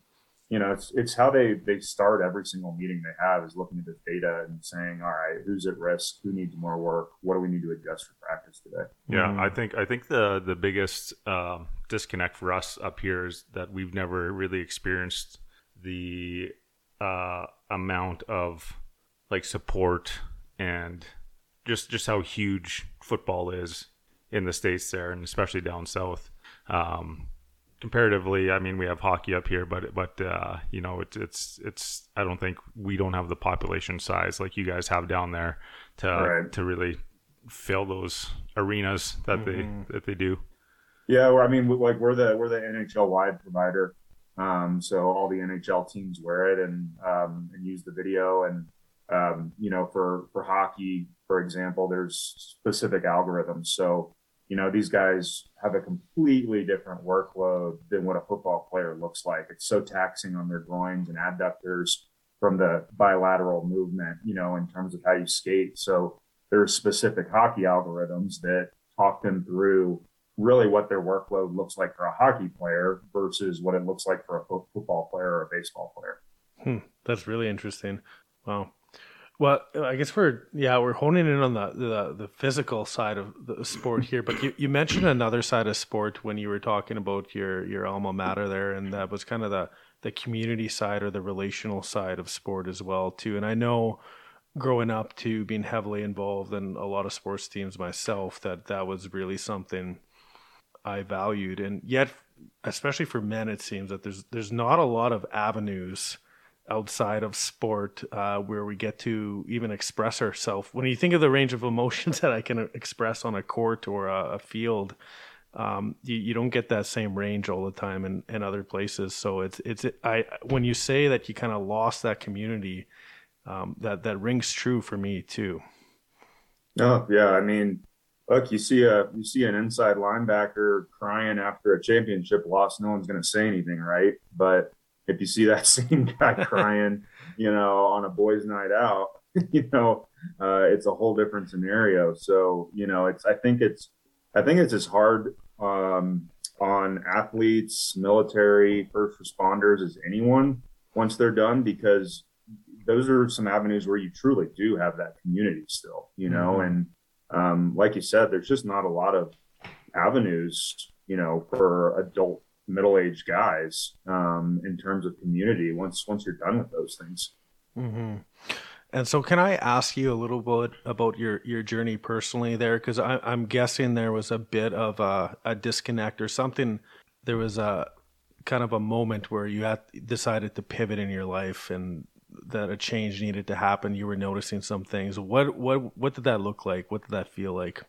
you know it's it's how they they start every single meeting they have is looking at the data and saying, all right, who's at risk, who needs more work, what do we need to adjust for practice today. Yeah, mm-hmm. I think I think the the biggest um, disconnect for us up here is that we've never really experienced the uh, amount of like support and just just how huge football is in the states there, and especially down south. Um, comparatively, I mean, we have hockey up here, but but uh, you know, it's it's it's. I don't think we don't have the population size like you guys have down there to right. to really fill those arenas that mm-hmm. they that they do. Yeah, well, I mean, like we're the we're the NHL wide provider um, so all the NHL teams wear it and um, and use the video. And um, you know, for for hockey, for example, there's specific algorithms. So you know, these guys have a completely different workload than what a football player looks like. It's so taxing on their groins and adductors from the bilateral movement. You know, in terms of how you skate. So there's specific hockey algorithms that talk them through really what their workload looks like for a hockey player versus what it looks like for a football player or a baseball player. Hmm, that's really interesting. Wow. Well, I guess we're yeah we're honing in on the, the, the physical side of the sport here, but you, you mentioned another side of sport when you were talking about your your alma mater there, and that was kind of the the community side or the relational side of sport as well too. And I know growing up to being heavily involved in a lot of sports teams myself that that was really something I valued, and yet, especially for men, it seems that there's there's not a lot of avenues outside of sport uh, where we get to even express ourselves. When you think of the range of emotions *laughs* that I can express on a court or a, a field, um, you, you don't get that same range all the time in, in other places. So it's it's I when you say that you kind of lost that community, um, that that rings true for me too. Oh yeah, I mean look, you see a you see an inside linebacker crying after a championship loss, no one's going to say anything, right? But if you see that *laughs* same guy *laughs* crying, you know, on a boys' night out, *laughs* you know, uh, it's a whole different scenario. So, you know, it's I think it's I think it's as hard um, on athletes, military, first responders as anyone once they're done because those are some avenues where you truly do have that community still, you know, mm-hmm. and um, like you said, there's just not a lot of avenues, you know, for adult middle-aged guys um, in terms of community once once you're done with those things. Mm-hmm. And so, can I ask you a little bit about your your journey personally there? Because I'm guessing there was a bit of a, a, disconnect or something. There was a kind of a moment where you had decided to pivot in your life, and that a change needed to happen. You were noticing some things. What what what did that look like? What did that feel like?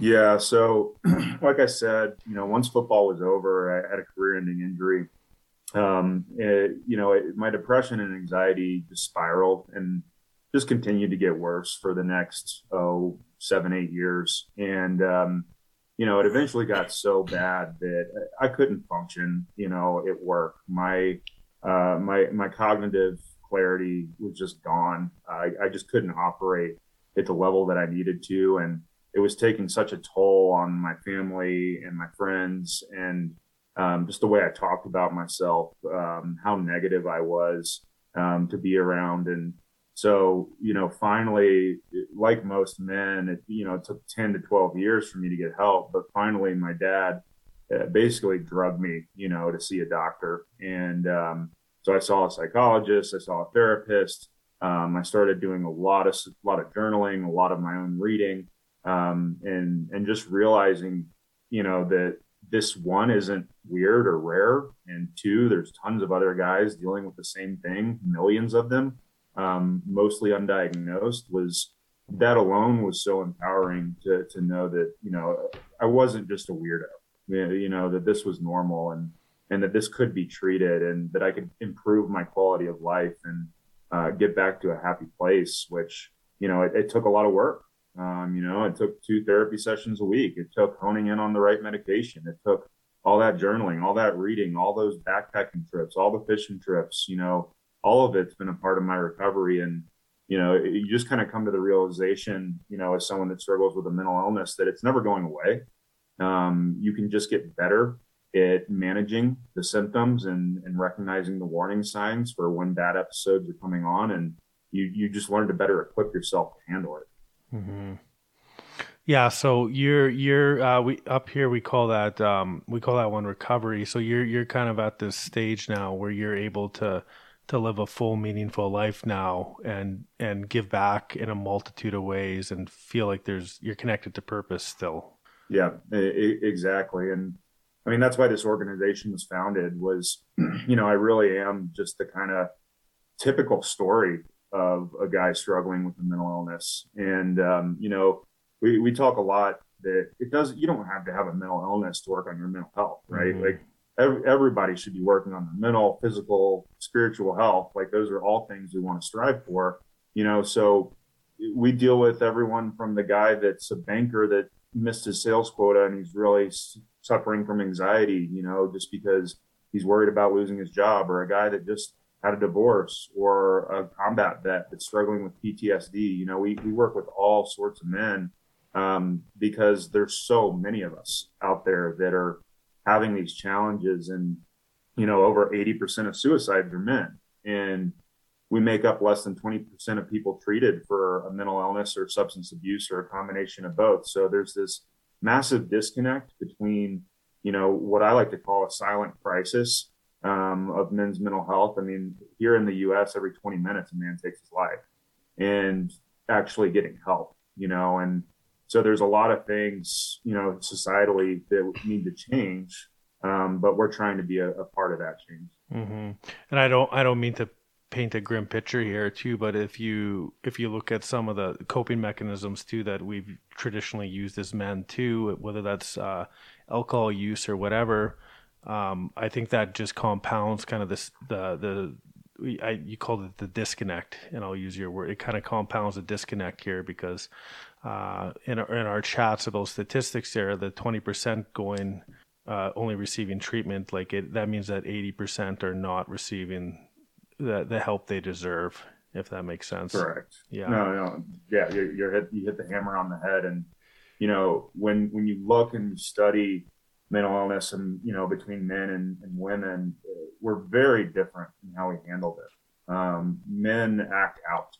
Yeah. So, *clears throat* like I said, you know, once football was over, I had a career-ending injury. Um, it, you know, it, my depression and anxiety just spiraled and just continued to get worse for the next oh seven eight years and um, you know it eventually got so bad that i couldn't function you know at work my uh, my my cognitive clarity was just gone I, I just couldn't operate at the level that i needed to and it was taking such a toll on my family and my friends and um, just the way i talked about myself um, how negative i was um, to be around and so, you know, finally, like most men, it, you know, it took 10 to 12 years for me to get help. But finally, my dad uh, basically drugged me, you know, to see a doctor. And um, so I saw a psychologist, I saw a therapist. Um, I started doing a lot of a lot of journaling, a lot of my own reading, um, and and just realizing, you know, that this one isn't weird or rare, and two, there's tons of other guys dealing with the same thing, millions of them um, mostly undiagnosed was that alone was so empowering to, to know that, you know, I wasn't just a weirdo, you know, that this was normal and, and that this could be treated and that I could improve my quality of life and uh, get back to a happy place, which, you know, it, it took a lot of work. Um, you know, it took two therapy sessions a week. It took honing in on the right medication. It took all that journaling, all that reading, all those backpacking trips, all the fishing trips, you know, all of it's been a part of my recovery and you know you just kind of come to the realization you know as someone that struggles with a mental illness that it's never going away um, you can just get better at managing the symptoms and, and recognizing the warning signs for when bad episodes are coming on and you you just learn to better equip yourself to handle it mm-hmm. yeah so you're you're uh, we up here we call that um, we call that one recovery. So you're you're kind of at this stage now where you're able to to live a full meaningful life now and and give back in a multitude of ways and feel like there's you're connected to purpose still. Yeah exactly. And i mean that's why this organization was founded was *clears throat* you know i really am just the kind of typical story of a guy struggling with a mental illness and um, you know we, we talk a lot that it does you don't have to have a mental illness to work on your mental health right mm-hmm. like every, everybody should be working on their mental, physical, spiritual health. Like those are all things we want to strive for, you know. So we deal with everyone from the guy that's a banker that missed his sales quota and he's really suffering from anxiety, you know, just because he's worried about losing his job, or a guy that just had a divorce, or a combat vet that's struggling with PTSD. You know, we, we work with all sorts of men um, because there's so many of us out there that are having these challenges and you know over 80% of suicides are men and we make up less than 20% of people treated for a mental illness or substance abuse or a combination of both so there's this massive disconnect between you know what i like to call a silent crisis um, of men's mental health i mean here in the us every 20 minutes a man takes his life and actually getting help you know and so there's a lot of things, you know, societally that need to change, um, but we're trying to be a, a part of that change. Mm-hmm. And I don't, I don't mean to paint a grim picture here too, but if you if you look at some of the coping mechanisms too that we've traditionally used as men too, whether that's uh, alcohol use or whatever, um, I think that just compounds kind of this the the I, you called it the disconnect, and I'll use your word. It kind of compounds the disconnect here because uh, in our, in our chats of those statistics there, the twenty percent going uh, only receiving treatment, like it, that means that eighty percent are not receiving the the help they deserve. If that makes sense. Correct. Yeah. No, no. Yeah, you're, you're hit, you hit the hammer on the head, and you know when when you look and you study mental illness and you know between men and, and women we're very different in how we handle it um, men act out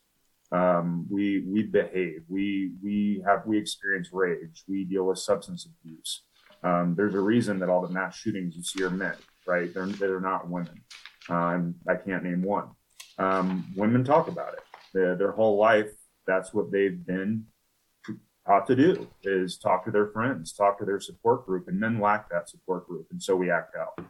um, we we behave we we have we experience rage we deal with substance abuse Um, there's a reason that all the mass shootings you see are men, right? They're they're not women. Um, I can't name one. Um, women talk about it. Their whole life, that's what they've been taught to do is talk to their friends, talk to their support group, and men lack that support group, and so we act out.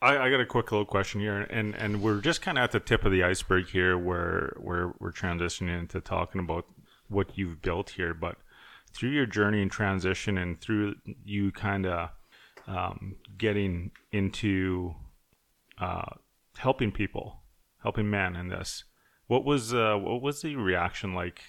I, I got a quick little question here, and and we're just kind of at the tip of the iceberg here, where where we're transitioning into talking about what you've built here. But through your journey and transition, and through you kind of um, getting into uh, helping people, helping men in this, what was uh, what was the reaction like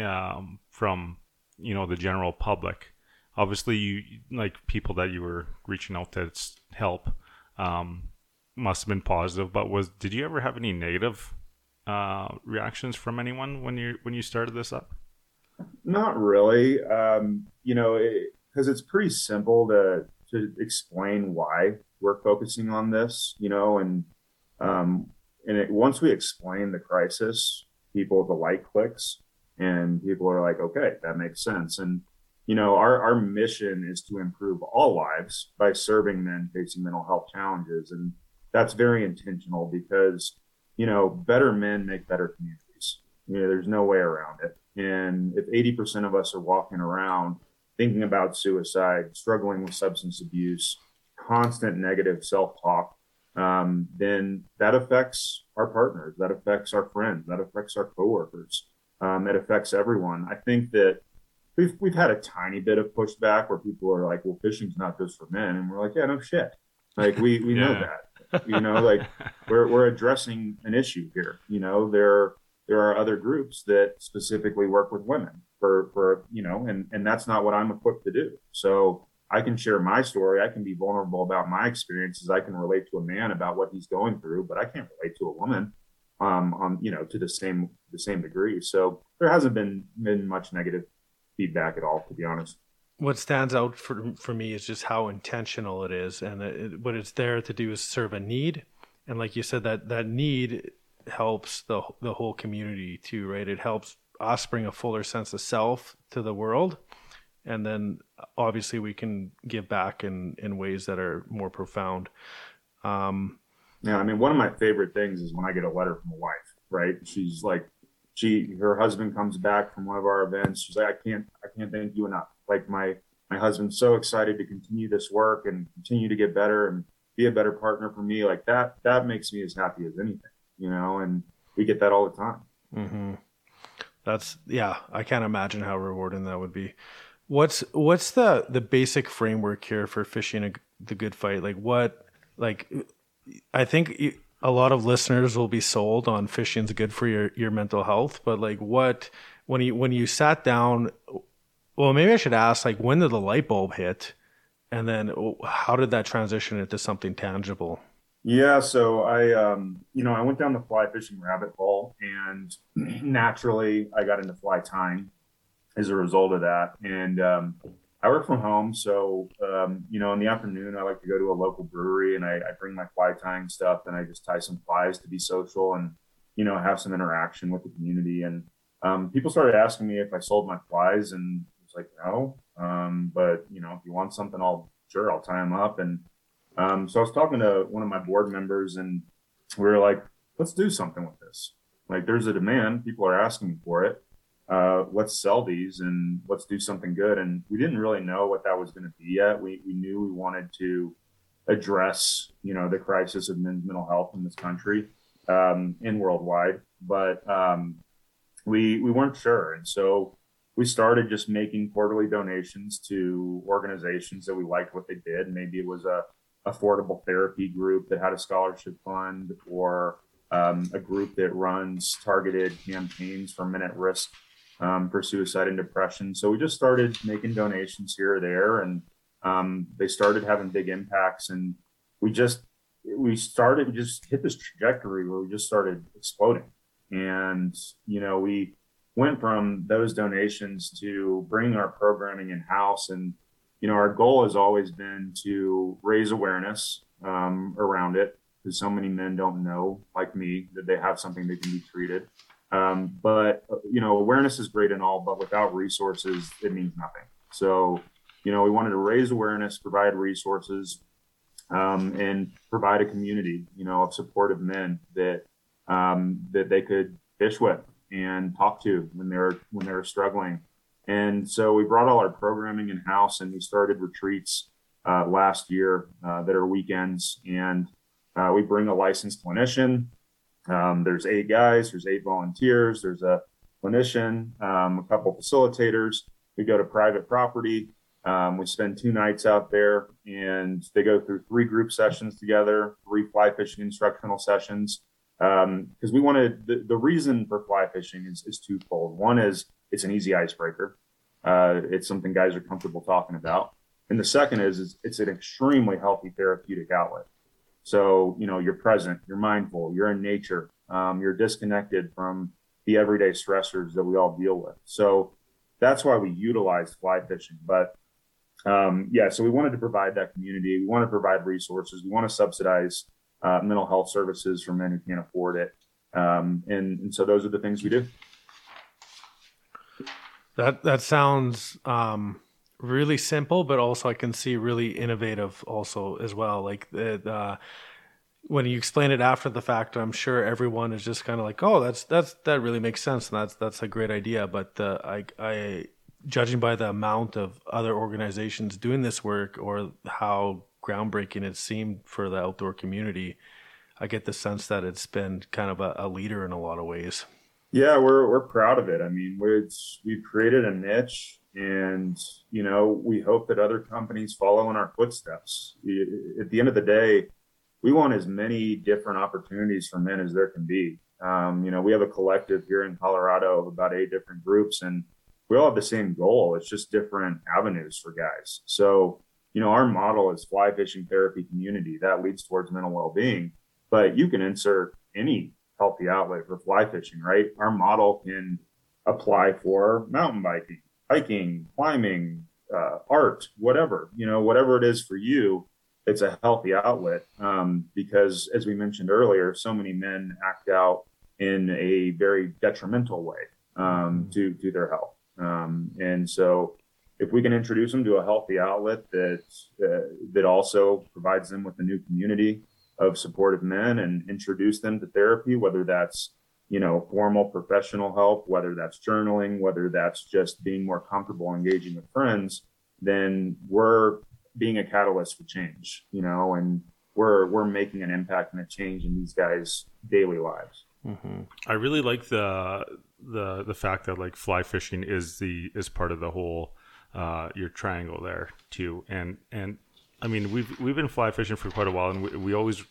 um, from you know the general public? Obviously, you like people that you were reaching out to help um, must have been positive. But was did you ever have any negative uh, reactions from anyone when you when you started this up? Not really. Um, you know, because it, it's pretty simple to to explain why we're focusing on this. You know, and um, and it, once we explain the crisis, people the light clicks, and people are like, okay, that makes sense. And you know, our, our mission is to improve all lives by serving men facing mental health challenges. And that's very intentional because, you know, better men make better communities. You know, there's no way around it. And if 80% of us are walking around thinking about suicide, struggling with substance abuse, constant negative self talk, um, then that affects our partners, that affects our friends, that affects our coworkers, um, it affects everyone. I think that we've we've had a tiny bit of pushback where people are like, "Well, fishing's not just for men," and we're like, "Yeah, no shit." Like we we yeah. know that. You know, like we're we're addressing an issue here. You know, there there are other groups that specifically work with women for for you know, and and that's not what I'm equipped to do. So I can share my story. I can be vulnerable about my experiences. I can relate to a man about what he's going through, but I can't relate to a woman um, on you know to the same the same degree. So there hasn't been been much negative feedback at all, to be honest. What stands out for for me is just how intentional it is, and it, what it's there to do is serve a need, and like you said, that that need helps the the whole community too, right? It helps us bring a fuller sense of self to the world, and then obviously we can give back in in ways that are more profound. Um, yeah, I mean, one of my favorite things is when I get a letter from a wife. Right? She's like, she her husband comes back from one of our events. She's like, I can't I can't thank you enough. Like my my husband's so excited to continue this work and continue to get better and be a better partner for me. Like that that makes me as happy as anything, you know. And we get that all the time. Mm-hmm. That's yeah. I can't imagine how rewarding that would be. What's what's the the basic framework here for fishing a, the good fight? Like what like I think a lot of listeners will be sold on fishing's good for your your mental health, but like what when you when you sat down well maybe I should ask like when did the light bulb hit and then how did that transition into something tangible? Yeah, so I um you know, I went down the fly fishing rabbit hole and *clears throat* naturally I got into fly tying as a result of that. And um I work from home, so um, you know, in the afternoon, I like to go to a local brewery and I, I, bring my fly tying stuff and I just tie some flies to be social and you know have some interaction with the community. And um, people started asking me if I sold my flies, and I was like, no. Um, but you know, if you want something, I'll sure I'll tie them up. And um, so I was talking to one of my board members, and we were like, let's do something with this. Like, there's a demand; people are asking for it uh, let's sell these and let's do something good. And we didn't really know what that was going to be yet. We, we knew we wanted to address, you know, the crisis of men's mental health in this country um, and worldwide, but um, we we weren't sure. And so we started just making quarterly donations to organizations that we liked what they did. Maybe it was a affordable therapy group that had a scholarship fund or um, a group that runs targeted campaigns for men at risk um, for suicide and depression. So we just started making donations here or there, and um, they started having big impacts. And we just we started we just hit this trajectory where we just started exploding. And you know we went from those donations to bringing our programming in house. And you know our goal has always been to raise awareness um, around it because so many men don't know, like me, that they have something that can be treated. Um, but you know, awareness is great and all, but without resources, it means nothing. So you know, we wanted to raise awareness, provide resources, um, and provide a community, you know, of supportive men that um, that they could fish with and talk to when they're when they're struggling. And so we brought all our programming in house, and we started retreats uh, last year uh, that are weekends, and uh, we bring a licensed clinician. Um, there's eight guys, there's eight volunteers, there's a clinician, um, a couple facilitators. We go to private property. Um, we spend two nights out there, and they go through three group sessions together, three fly fishing instructional sessions. Because um, we wanted the, the reason for fly fishing is, is twofold. One is it's an easy icebreaker. Uh, it's something guys are comfortable talking about. And the second is, is it's an extremely healthy therapeutic outlet. So, you know, you're present, you're mindful, you're in nature, um, you're disconnected from the everyday stressors that we all deal with. So that's why we utilize fly fishing. But um, yeah, so we wanted to provide that community. We want to provide resources. We want to subsidize uh, mental health services for men who can't afford it. Um, and, and so those are the things we do. That that sounds um, really simple, but also I can see really innovative also as well. Like the, the when you explain it after the fact, I'm sure everyone is just kind of like, "Oh, that's that's that really makes sense, and that's that's a great idea." But I I judging by the amount of other organizations doing this work or how groundbreaking it seemed for the outdoor community, I get the sense that it's been kind of a, a leader in a lot of ways. Yeah, we're we're proud of it. I mean, we've created a niche, and you know, we hope that other companies follow in our footsteps. At the end of the day, we want as many different opportunities for men as there can be. Um, you know, we have a collective here in Colorado of about eight different groups, and we all have the same goal. It's just different avenues for guys. So, you know, our model is fly fishing therapy community that leads towards mental well being, but you can insert any healthy outlet for fly fishing, right? Our model can apply for mountain biking, hiking, climbing, uh, art, whatever, you know, whatever it is for you, it's a healthy outlet. Um, because as we mentioned earlier, so many men act out in a very detrimental way um, to, to their health. Um, and so, if we can introduce them to a healthy outlet that uh, that also provides them with a new community of supportive men and introduce them to therapy, whether that's you know formal professional help, whether that's journaling, whether that's just being more comfortable engaging with friends, then we're being a catalyst for change. You know, and we're we're making an impact and a change in these guys' daily lives. Mm-hmm. I really like the the the fact that like fly fishing is the is part of the whole uh, your triangle there too, and and I mean we've we've been fly fishing for quite a while, and we, we always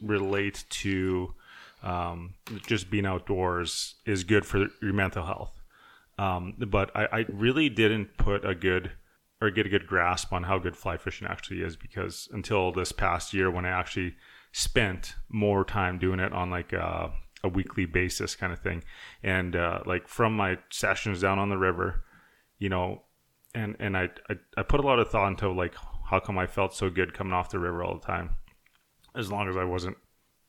relate to um, just being outdoors is good for your mental health. Um, but I, I really didn't put a good or get a good grasp on how good fly fishing actually is because until this past year when I actually spent more time doing it on like uh, a weekly basis kind of thing. And uh, like from my sessions down on the river, you know, and and I, I I put a lot of thought into like how come I felt so good coming off the river all the time, as long as I wasn't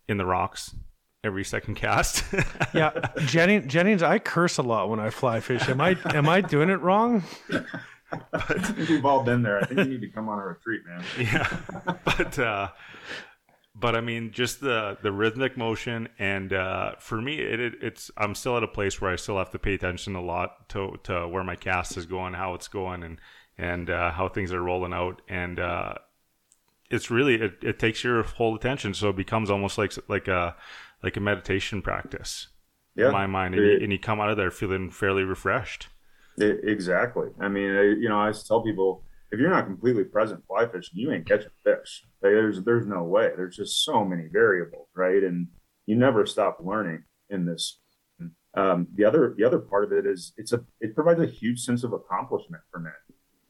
in the rocks every second cast. *laughs* yeah, Jennings, Jennings, I curse a lot when I fly fish. Am I am I doing it wrong? But we've all been there. I think you need to come on a retreat, man. *laughs* Yeah, but uh, but I mean, just the the rhythmic motion, and uh, for me, it, it, it's I'm still at a place where I still have to pay attention a lot to to where my cast is going, how it's going, and and uh, how things are rolling out, and uh, it's really it, it takes your whole attention, so it becomes almost like like a like a meditation practice yeah. in my mind, and, you, and you come out of there feeling fairly refreshed. Exactly. I mean, you know, I tell people if you're not completely present fly fishing, you ain't catching fish. Like, there's there's no way. There's just so many variables, right? And you never stop learning in this. Um, the other the other part of it is it's a it provides a huge sense of accomplishment for men,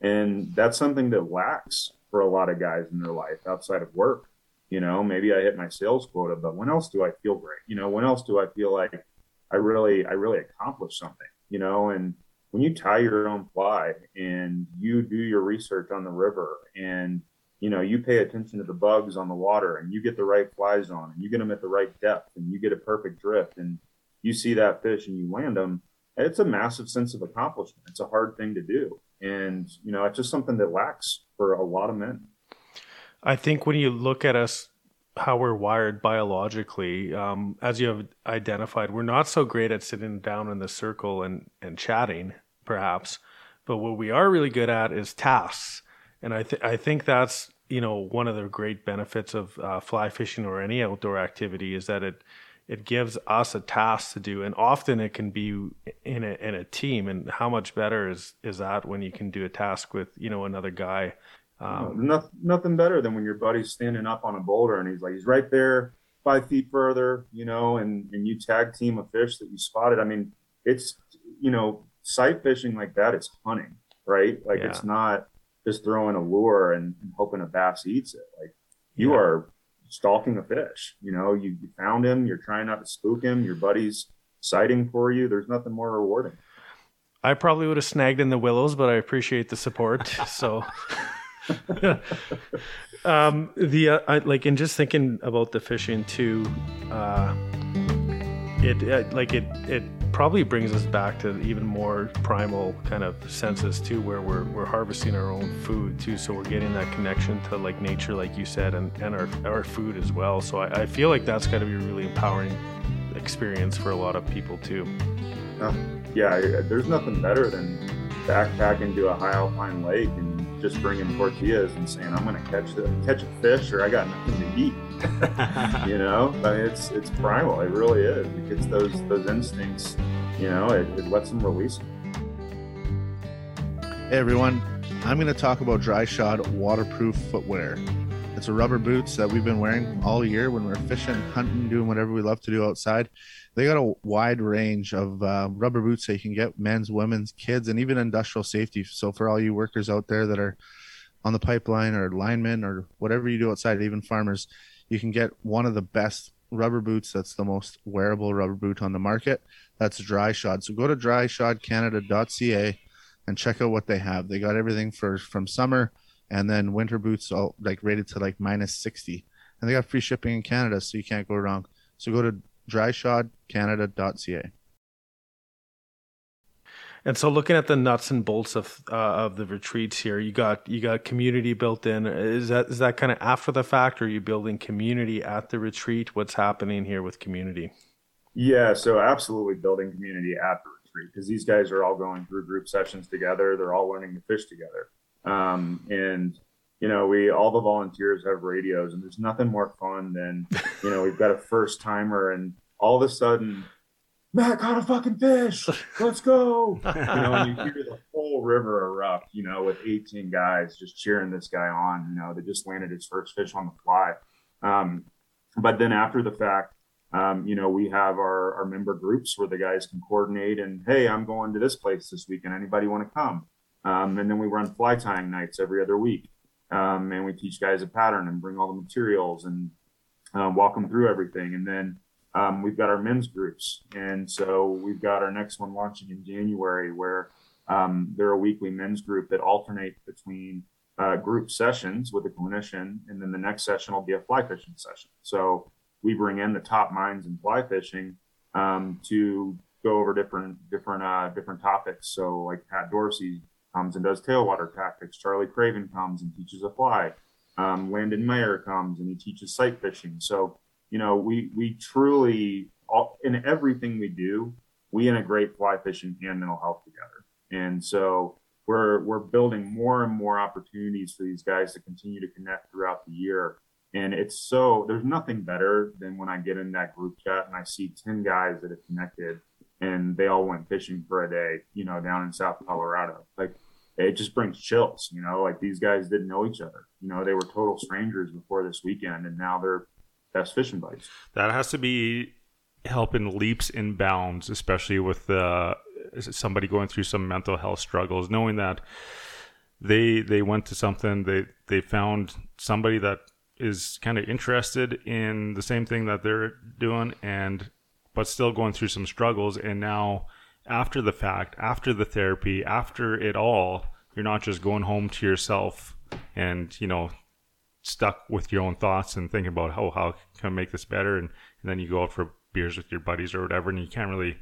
and that's something that lacks for a lot of guys in their life outside of work. You know, maybe I hit my sales quota, but when else do I feel great? You know, when else do I feel like I really I really accomplished something? You know, and when you tie your own fly and you do your research on the river and you know you pay attention to the bugs on the water and you get the right flies on and you get them at the right depth and you get a perfect drift and you see that fish and you land them it's a massive sense of accomplishment. It's a hard thing to do. And you know it's just something that lacks for a lot of men. I think when you look at us, how we're wired biologically, um, as you have identified, we're not so great at sitting down in the circle and and chatting, perhaps. But what we are really good at is tasks, and I th- I think that's you know one of the great benefits of uh, fly fishing or any outdoor activity is that it it gives us a task to do. And often it can be in a in a team. And how much better is is that when you can do a task with you know another guy? Um, nothing, nothing better than when your buddy's standing up on a boulder and he's like he's right there five feet further you know and and you tag team a fish that you spotted. I mean it's you know sight fishing like that it's hunting right like yeah. it's not just throwing a lure and, and, hoping a bass eats it like you yeah. are stalking a fish. You know, you, you found him, you're trying not to spook him, your buddy's sighting for you. There's nothing more rewarding. I probably would have snagged in the willows, but I appreciate the support. *laughs* so, um, the uh, I, like, and just thinking about the fishing too, uh, it uh, like it it probably brings us back to even more primal kind of senses too, where we're, we're harvesting our own food too. So we're getting that connection to like nature, like you said, and, and our, our food as well. So I, I feel like that's got to be a really empowering experience for a lot of people too. Uh, yeah, there's nothing better than backpacking to a high alpine lake and just bringing tortillas and saying I'm going to catch the catch a fish or I got nothing to eat. *laughs* you know, I mean, it's it's primal. It really is. It gets those those instincts. You know, it, it lets them release. Them. Hey everyone, I'm going to talk about Dryshod waterproof footwear. It's a rubber boots that we've been wearing all year when we're fishing, hunting, doing whatever we love to do outside. They got a wide range of uh, rubber boots that you can get men's, women's, kids, and even industrial safety. So for all you workers out there that are on the pipeline or linemen or whatever you do outside, even farmers, you can get one of the best rubber boots that's the most wearable rubber boot on the market. That's Dryshod. So go to dryshodcanada.ca and check out what they have. They got everything for from summer and then winter boots all like rated to like minus 60. And they got free shipping in Canada, so you can't go wrong. So go to dryshodcanada.ca. And so, looking at the nuts and bolts of uh, of the retreats here, you got you got community built in. Is that is that kind of after the fact, or are you building community at the retreat? What's happening here with community? Yeah, so absolutely building community at the retreat because these guys are all going through group sessions together. They're all learning to fish together, um, and you know, we all the volunteers have radios, and there's nothing more fun than you know we've got a first timer, and all of a sudden Matt caught a fucking fish. Let's go. you know, and you hear the whole river erupt, you know, with 18 guys just cheering this guy on, you know, that just landed his first fish on the fly. Um, but then after the fact, um, you know, we have our, our member groups where the guys can coordinate and, hey, I'm going to this place this weekend. Anybody want to come? Um, and then we run fly tying nights every other week. Um, and we teach guys a pattern and bring all the materials and uh, walk them through everything. And then um, we've got our men's groups, and so we've got our next one launching in January, where um, they're a weekly men's group that alternate between uh, group sessions with a clinician, and then the next session will be a fly fishing session. So we bring in the top minds in fly fishing um, to go over different different uh, different topics. So like Pat Dorsey comes and does tailwater tactics. Charlie Craven comes and teaches a fly. Um, Landon Mayer comes and he teaches sight fishing. So you know, we we truly all, in everything we do, we integrate fly fishing and mental health together, and so we're we're building more and more opportunities for these guys to continue to connect throughout the year. And it's so there's nothing better than when I get in that group chat and I see ten guys that have connected and they all went fishing for a day, you know, down in South Colorado. Like it just brings chills, you know, like these guys didn't know each other. You know, they were total strangers before this weekend and now they're best fishing buddies. That has to be helping leaps and bounds, especially with uh, somebody going through some mental health struggles, knowing that they they went to something they they found somebody that is kind of interested in the same thing that they're doing and but still going through some struggles and now after the fact after the therapy after it all you're not just going home to yourself and you know stuck with your own thoughts and thinking about oh how can I make this better and, and then you go out for beers with your buddies or whatever and you can't really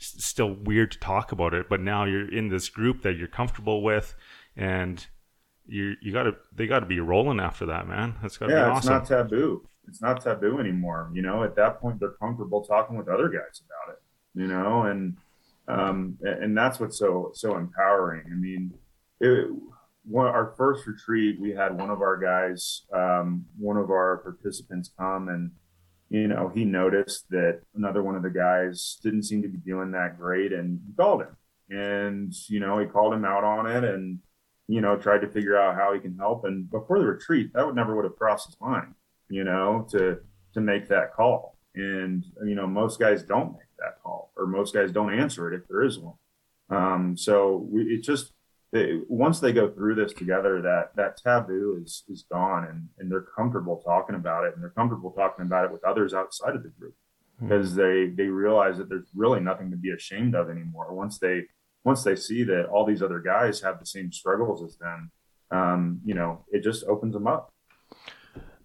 s- still weird to talk about it. But now you're in this group that you're comfortable with, and you you got to they got to be rolling after that, man. That's got to yeah, be it's not taboo. It's not taboo anymore. You know, at that point, they're comfortable talking with other guys about it. You know, and um, and that's what's so so empowering. I mean, it, one, our first retreat, we had one of our guys, um, one of our participants come and you know he noticed that another one of the guys didn't seem to be doing that great, and he called him, and you know he called him out on it, and you know tried to figure out how he can help. And before the retreat, that would never would have crossed his mind, you know, to to make that call. And you know most guys don't make that call, or most guys don't answer it if there is one. Um, so we, it just they, once they go through this together, that that taboo is is gone, and and they're comfortable talking about it, and they're comfortable talking about it with others outside of the group because they they realize that there's really nothing to be ashamed of anymore. Once they once they see that all these other guys have the same struggles as them, um, you know, it just opens them up.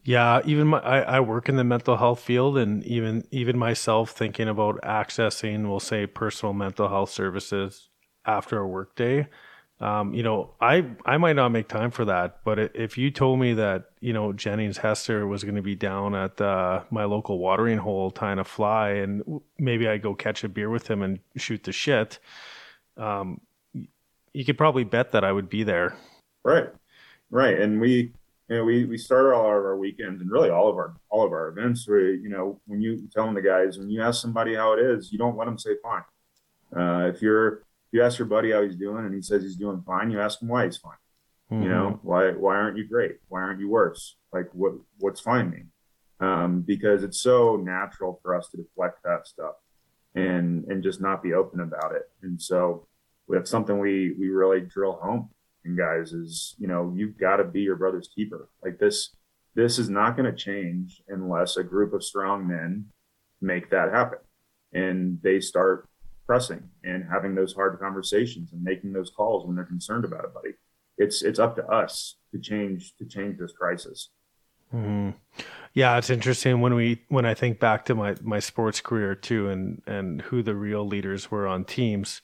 Yeah, even my, I, I work in the mental health field, and even even myself thinking about accessing, we'll say, personal mental health services after a workday. Um, you know, I I might not make time for that, but if you told me that you know Jennings Hester was going to be down at uh, my local watering hole tying a fly, and maybe I go catch a beer with him and shoot the shit, um, you could probably bet that I would be there. Right, right, and we, you know, we we start all of our weekends and really all of our all of our events. Where you know, when you telling the guys, when you ask somebody how it is, you don't let them say fine. Uh, if you're if you ask your buddy how he's doing and he says he's doing fine, you ask him why he's fine. You know, why why aren't you great? Why aren't you worse? Like what what's fine mean? Um, because it's so natural for us to deflect that stuff and and just not be open about it. And so that's something we we really drill home and guys is you know you've got to be your brother's keeper like this this is not going to change unless a group of strong men make that happen and they start pressing and having those hard conversations and making those calls when they're concerned about it buddy it's it's up to us to change to change this crisis Mhm. Yeah, it's interesting when we when I think back to my my sports career too, and and who the real leaders were on teams.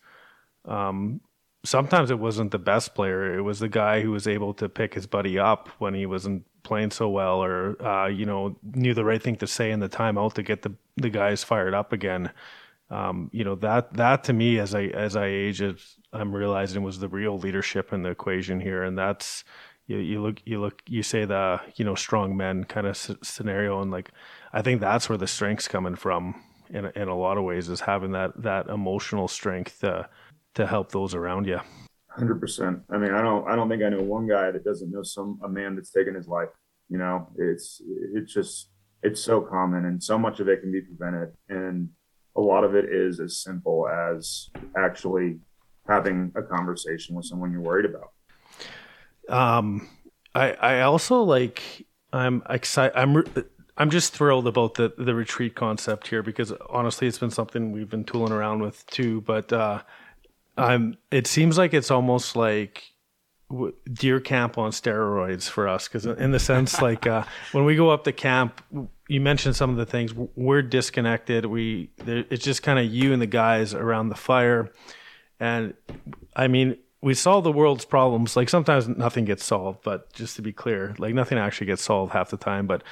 Um, sometimes it wasn't the best player; it was the guy who was able to pick his buddy up when he wasn't playing so well, or uh, you know knew the right thing to say in the timeout to get the the guys fired up again. Um, you know that that to me as I as I age, I'm realizing was the real leadership in the equation here, and that's you, you look you look you say the you know strong men kind of s- scenario. And like i think that's where the strength's coming from in, in a lot of ways is having that that emotional strength to to help those around you Hundred percent. I mean, I don't. I don't think I know one guy that doesn't know some a man that's taken his life. You know, it's it's just it's so common, and so much of it can be prevented, and a lot of it is as simple as actually having a conversation with someone you're worried about. um i i also like i'm excited i'm i'm just thrilled about the the retreat concept here because honestly it's been something we've been tooling around with too but uh i'm it seems like it's almost like deer camp on steroids for us because in the sense *laughs* like uh, when we go up to camp you mentioned some of the things we're disconnected. We there, it's just kind of you and the guys around the fire. And i mean we solve the world's problems. Like sometimes nothing gets solved but just to be clear like nothing actually gets solved half the time. But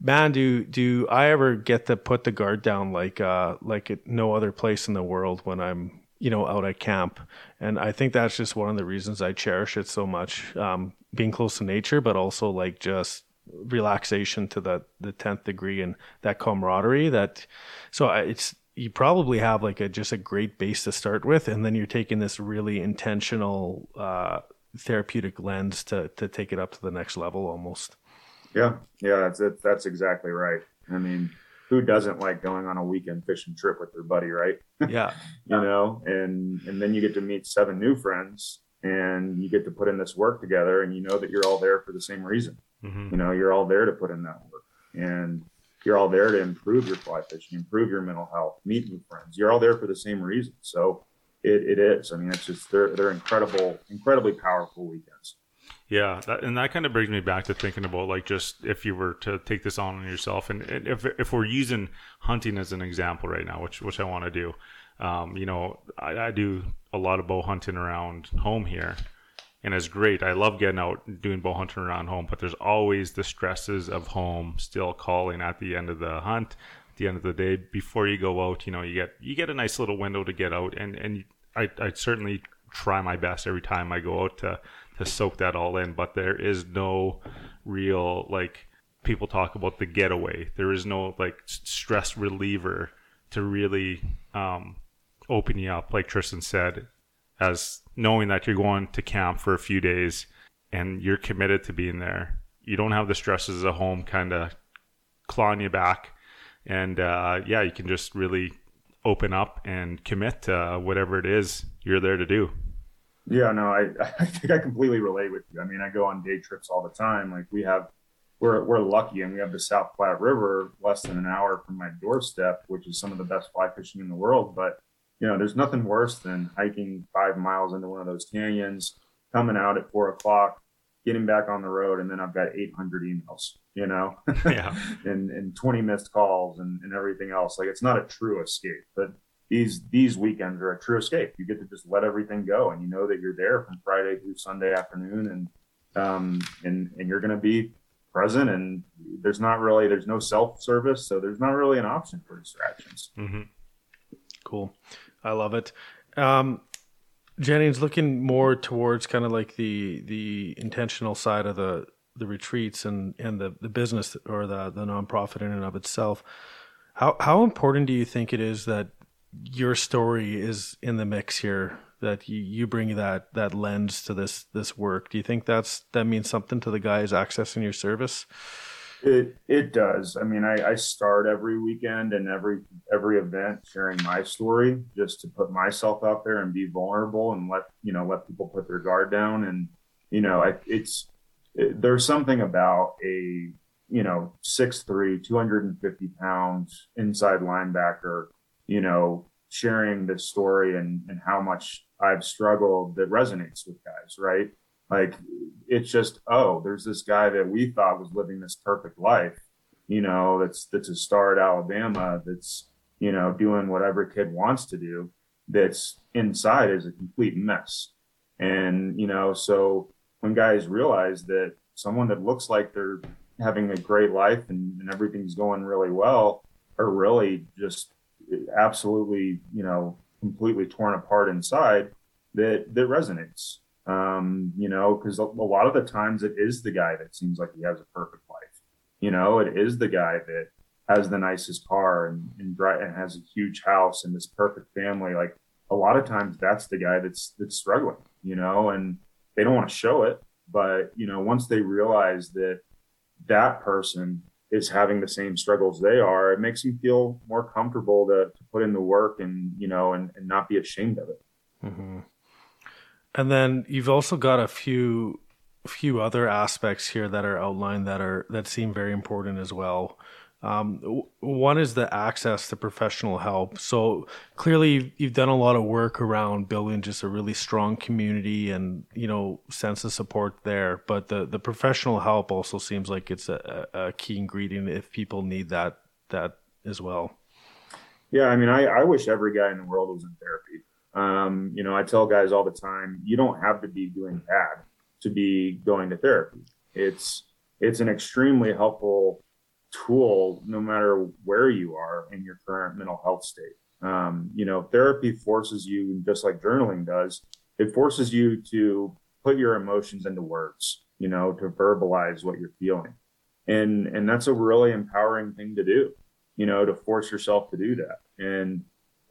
man do do i ever get to put the guard down like uh like at no other place in the world when i'm you know out at camp and i think that's just one of the reasons i cherish it so much um being close to nature but also like just relaxation to the the 10th degree and that camaraderie that so it's you probably have like a just a great base to start with and then you're taking this really intentional uh therapeutic lens to to take it up to the next level almost Yeah, yeah, that's. That's exactly right. I mean, who doesn't like going on a weekend fishing trip with their buddy, right? *laughs* yeah. You know and and then you get to meet seven new friends and you get to put in this work together and you know that you're all there for the same reason. Mhm. you know you're all there to put in that work and you're all there to improve your fly fishing improve your mental health meet new friends. You're all there for the same reason. So it, it is. I mean it's just they're they're incredible incredibly powerful weekends Yeah, that, and that kind of brings me back to thinking about like just if you were to take this on yourself, and, and if if we're using hunting as an example right now, which which I want to do, Um, you know, I, I do a lot of bow hunting around home here, and it's great. I love getting out doing bow hunting around home, but there's always the stresses of home still calling at the end of the hunt, at the end of the day before you go out. You know, you get you get a nice little window to get out, and and I I certainly try my best every time I go out to to soak that all in. But there is no real like people talk about the getaway. There is no like stress reliever to really um, open you up, like Tristan said, as knowing that you're going to camp for a few days and you're committed to being there. You don't have the stresses of home kind of clawing you back. And uh, yeah, you can just really open up and commit to whatever it is you're there to do. Yeah, no, I, *laughs* I think I completely relate with you. I mean, I go on day trips all the time. Like we have, we're, we're lucky and we have the South Platte River less than an hour from my doorstep, which is some of the best fly fishing in the world. But, you know, there's nothing worse than hiking five miles into one of those canyons, coming out at four o'clock, getting back on the road. And then I've got 800 emails, you know, Yeah. *laughs* and, and 20 missed calls and, and everything else. Like it's not a true escape, but these these weekends are a true escape. You get to just let everything go, and you know that you're there from Friday through Sunday afternoon, and um, and and you're going to be present. And there's not really there's no self service, so there's not really an option for distractions. hmm Cool. I love it. Um, Jennings, looking more towards kind of like the the intentional side of the the retreats and and the the business or the the nonprofit in and of itself. How how important do you think it is that your story is in the mix here? That you, you bring that that lens to this this work. Do you think that's that means something to the guys accessing your service? It it does. I mean, I, I start every weekend and every every event sharing my story just to put myself out there and be vulnerable and let you know let people put their guard down and you know I, it's it, there's something about a you know 6'3", 250 pounds inside linebacker, you know, sharing this story and and how much I've struggled that resonates with guys, right? Like it's just, oh, there's this guy that we thought was living this perfect life, you know, that's that's a star at Alabama, that's, you know, doing whatever kid wants to do, that's inside is a complete mess. And, you know, so when guys realize that someone that looks like they're having a great life and, and everything's going really well are really just absolutely, you know, completely torn apart inside that that resonates um, you know, because a, a lot of the times it is the guy that seems like he has a perfect life. You know, it is the guy that has the nicest car and and, and has a huge house and this perfect family. Like a lot of times, that's the guy that's that's struggling. You know, and they don't want to show it, but you know, once they realize that that person is having the same struggles they are, it makes them feel more comfortable to, to put in the work and you know and, and not be ashamed of it. Mm-hmm. And then you've also got a few few other aspects here that are outlined that are that seem very important as well. Um, one is the access to professional help. So clearly, you've, you've done a lot of work around building just a really strong community and you know sense of support there. But the the professional help also seems like it's a, a key ingredient if people need that that as well. Yeah, I mean, I, I wish every guy in the world was in therapy. Um, you know, I tell guys all the time, you don't have to be doing bad to be going to therapy. It's it's an extremely helpful tool, no matter where you are in your current mental health state. Um, you know, therapy forces you, just like journaling does, it forces you to put your emotions into words. You know, to verbalize what you're feeling, and and that's a really empowering thing to do. You know, to force yourself to do that, and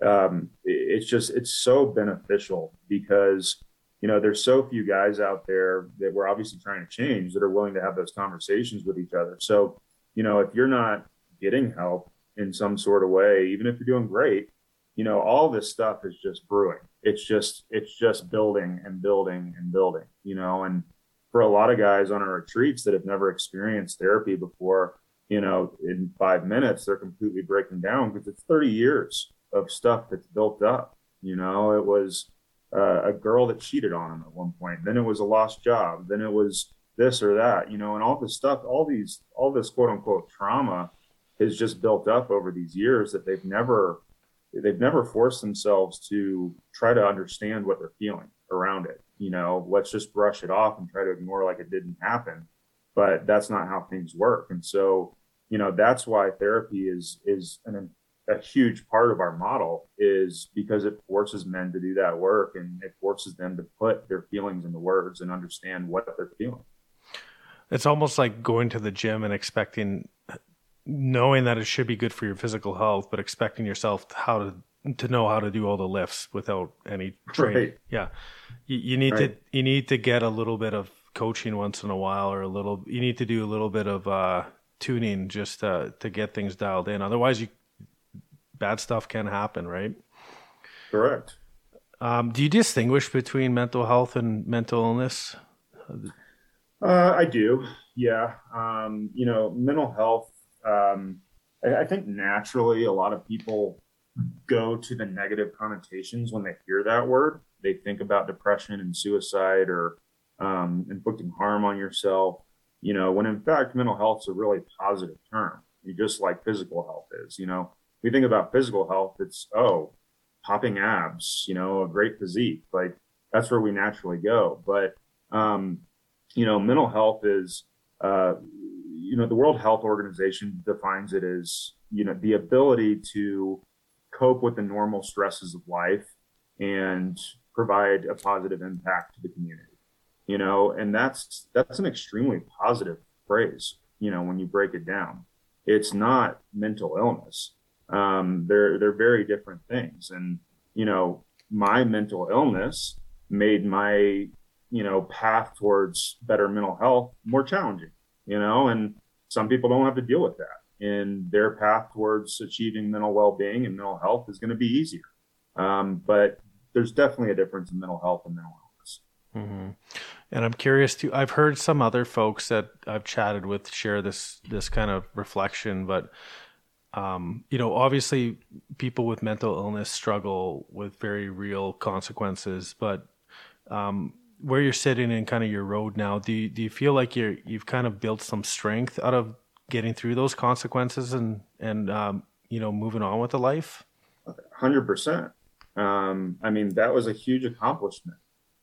um, it's just it's so beneficial because you know there's so few guys out there that we're obviously trying to change that are willing to have those conversations with each other so you know if you're not getting help in some sort of way even if you're doing great you know all this stuff is just brewing it's just it's just building and building and building you know and for a lot of guys on our retreats that have never experienced therapy before you know in five minutes they're completely breaking down because it's 30 years of stuff that's built up. You know, it was uh, a girl that cheated on him at one point. Then it was a lost job. Then it was this or that. You know, and all this stuff, all these, all this quote unquote trauma is just built up over these years that they've never they've never forced themselves to try to understand what they're feeling around it. You know, let's just brush it off and try to ignore like it didn't happen. But that's not how things work. And so, you know, that's why therapy is is an, a huge part of our model is because it forces men to do that work and it forces them to put their feelings into words and understand what they're feeling. It's almost like going to the gym and expecting knowing that it should be good for your physical health, but expecting yourself how to to know how to do all the lifts without any training. Right. Yeah, you, you need right. to you need to get a little bit of coaching once in a while, or a little. You need to do a little bit of uh, tuning just to, to get things dialed in. Otherwise, you bad stuff can happen, right? Correct. Um, do you distinguish between mental health and mental illness? Uh, I do. Yeah. Um, you know, mental health um, I, I think naturally a lot of people go to the negative connotations when they hear that word. They think about depression and suicide or um, inflicting harm on yourself, you know, when in fact mental health is a really positive term, You just like physical health is. You know, we think about physical health, it's oh, popping abs, you know, a great physique, like that's where we naturally go. But um, you know, mental health is uh, you know, the World Health Organization defines it as, you know, the ability to cope with the normal stresses of life and provide a positive impact to the community. You know, and that's that's an extremely positive phrase, you know, when you break it down. It's not mental illness. Um, they're they're very different things. And, you know, my mental illness made my, you know, path towards better mental health more challenging you know, and some people don't have to deal with that. And their path towards achieving mental well being and mental health is going to be easier. Um, but there's definitely a difference in mental health and mental illness. Mm-hmm. And I'm curious too. I've heard some other folks that I've chatted with share this this kind of reflection, but um, you know, obviously, people with mental illness struggle with very real consequences. But um, where you're sitting in kind of your road now, do you, do you feel like you're you've kind of built some strength out of getting through those consequences and and um, you know moving on with the life? Hundred percent. Um, I mean, that was a huge accomplishment.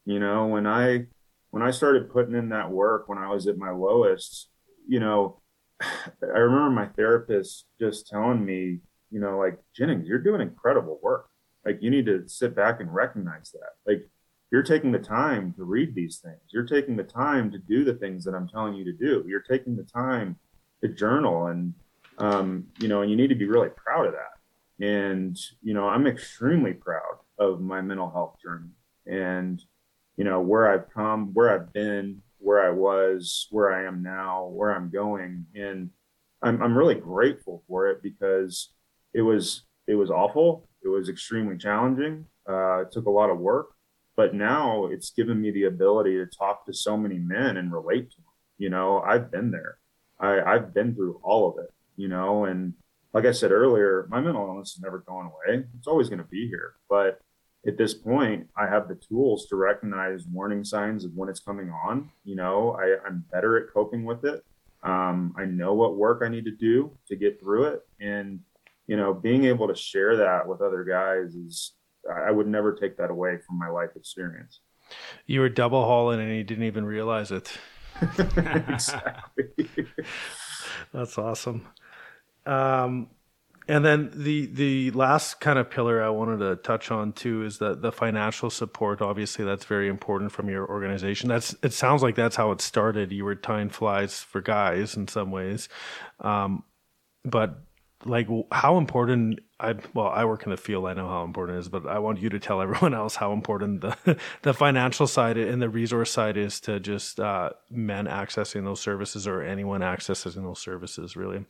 You know, when I when I started putting in that work when I was at my lowest, you know, *sighs* I remember my therapist just telling me, you know, like Jennings, you're doing incredible work. Like you need to sit back and recognize that. Like you're taking the time to read these things. You're taking the time to do the things that I'm telling you to do. You're taking the time to journal and, um, you know, and you need to be really proud of that. And, you know, I'm extremely proud of my mental health journey and, you know, where I've come, where I've been, where I was, where I am now, where I'm going. And I'm, I'm really grateful for it because it was, it was awful. It was extremely challenging. Uh, it took a lot of work but now it's given me the ability to talk to so many men and relate to them. You know, I've been there. I, I've been through all of it, you know, and like I said earlier, my mental illness is never going away. It's always going to be here. But at this point, I have the tools to recognize warning signs of when it's coming on. You know, I, I'm better at coping with it. Um, I know what work I need to do to get through it. And, you know, being able to share that with other guys is I would never take that away from my life experience. You were double hauling and you didn't even realize it. *laughs* exactly. That's awesome. Um, and then the the last kind of pillar I wanted to touch on too is that the financial support. Obviously, that's very important from your organization. That's it sounds like that's how it started. You were tying flies for guys in some ways, um, but like how important I well I work in the field I know how important it is but I want you to tell everyone *laughs* else how important the *laughs* the financial side and the resource side is to just uh, men accessing those services or anyone accessing those services really.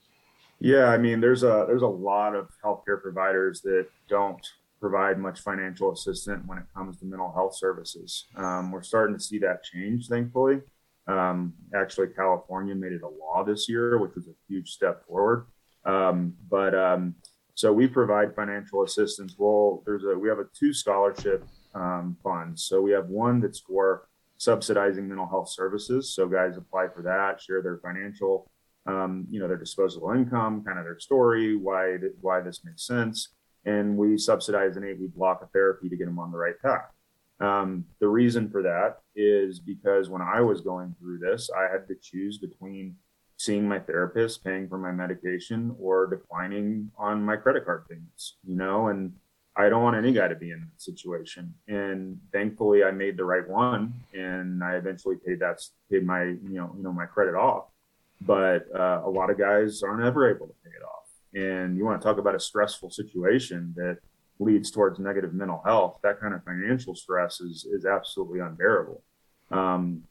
Yeah, I mean there's a there's a lot of healthcare providers that don't provide much financial assistance when it comes to mental health services. Um, we're starting to see that change, thankfully. Um, actually, California made it a law this year, which was a huge step forward. Um, but um, so we provide financial assistance. Well, there's a we have a two scholarship um, funds. So we have one that's for subsidizing mental health services. So guys apply for that, share their financial, um, you know, their disposable income, kind of their story, why why this makes sense. and we subsidize an eight week block of therapy to get them on the right path. Um, the reason for that is because when I was going through this, I had to choose between seeing my therapist, paying for my medication, or declining on my credit card payments, you know, and I don't want any guy to be in that situation. And thankfully I made the right one and I eventually paid that, paid my, you know, you know, my credit off. But uh, a lot of guys aren't ever able to pay it off. And you want to talk about a stressful situation that leads towards negative mental health, that kind of financial stress is, is absolutely unbearable. Um,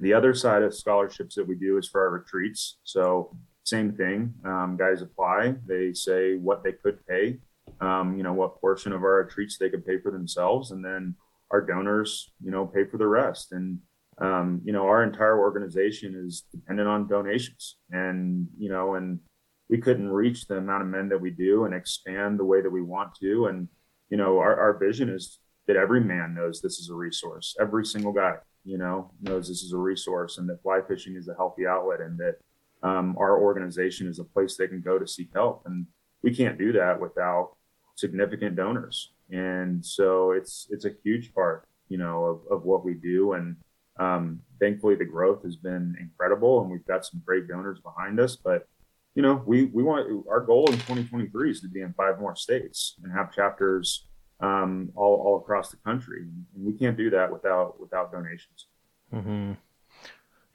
the other side of scholarships that we do is for our retreats. So same thing, um, guys apply, they say what they could pay, um, you know, what portion of our retreats they could pay for themselves. And then our donors, you know, pay for the rest. And, um, you know, our entire organization is dependent on donations and, you know, and we couldn't reach the amount of men that we do and expand the way that we want to. And, you know, our, our vision is that every man knows this is a resource. Every single guy, you know, knows this is a resource and that fly fishing is a healthy outlet and that um, our organization is a place they can go to seek help. And we can't do that without significant donors. And so it's, it's a huge part, you know, of, of what we do. And, um, thankfully the growth has been incredible and we've got some great donors behind us, but you know, we we want our goal in 2023 is to be in five more states and have chapters um, all all across the country. And we can't do that without without donations. Mm-hmm.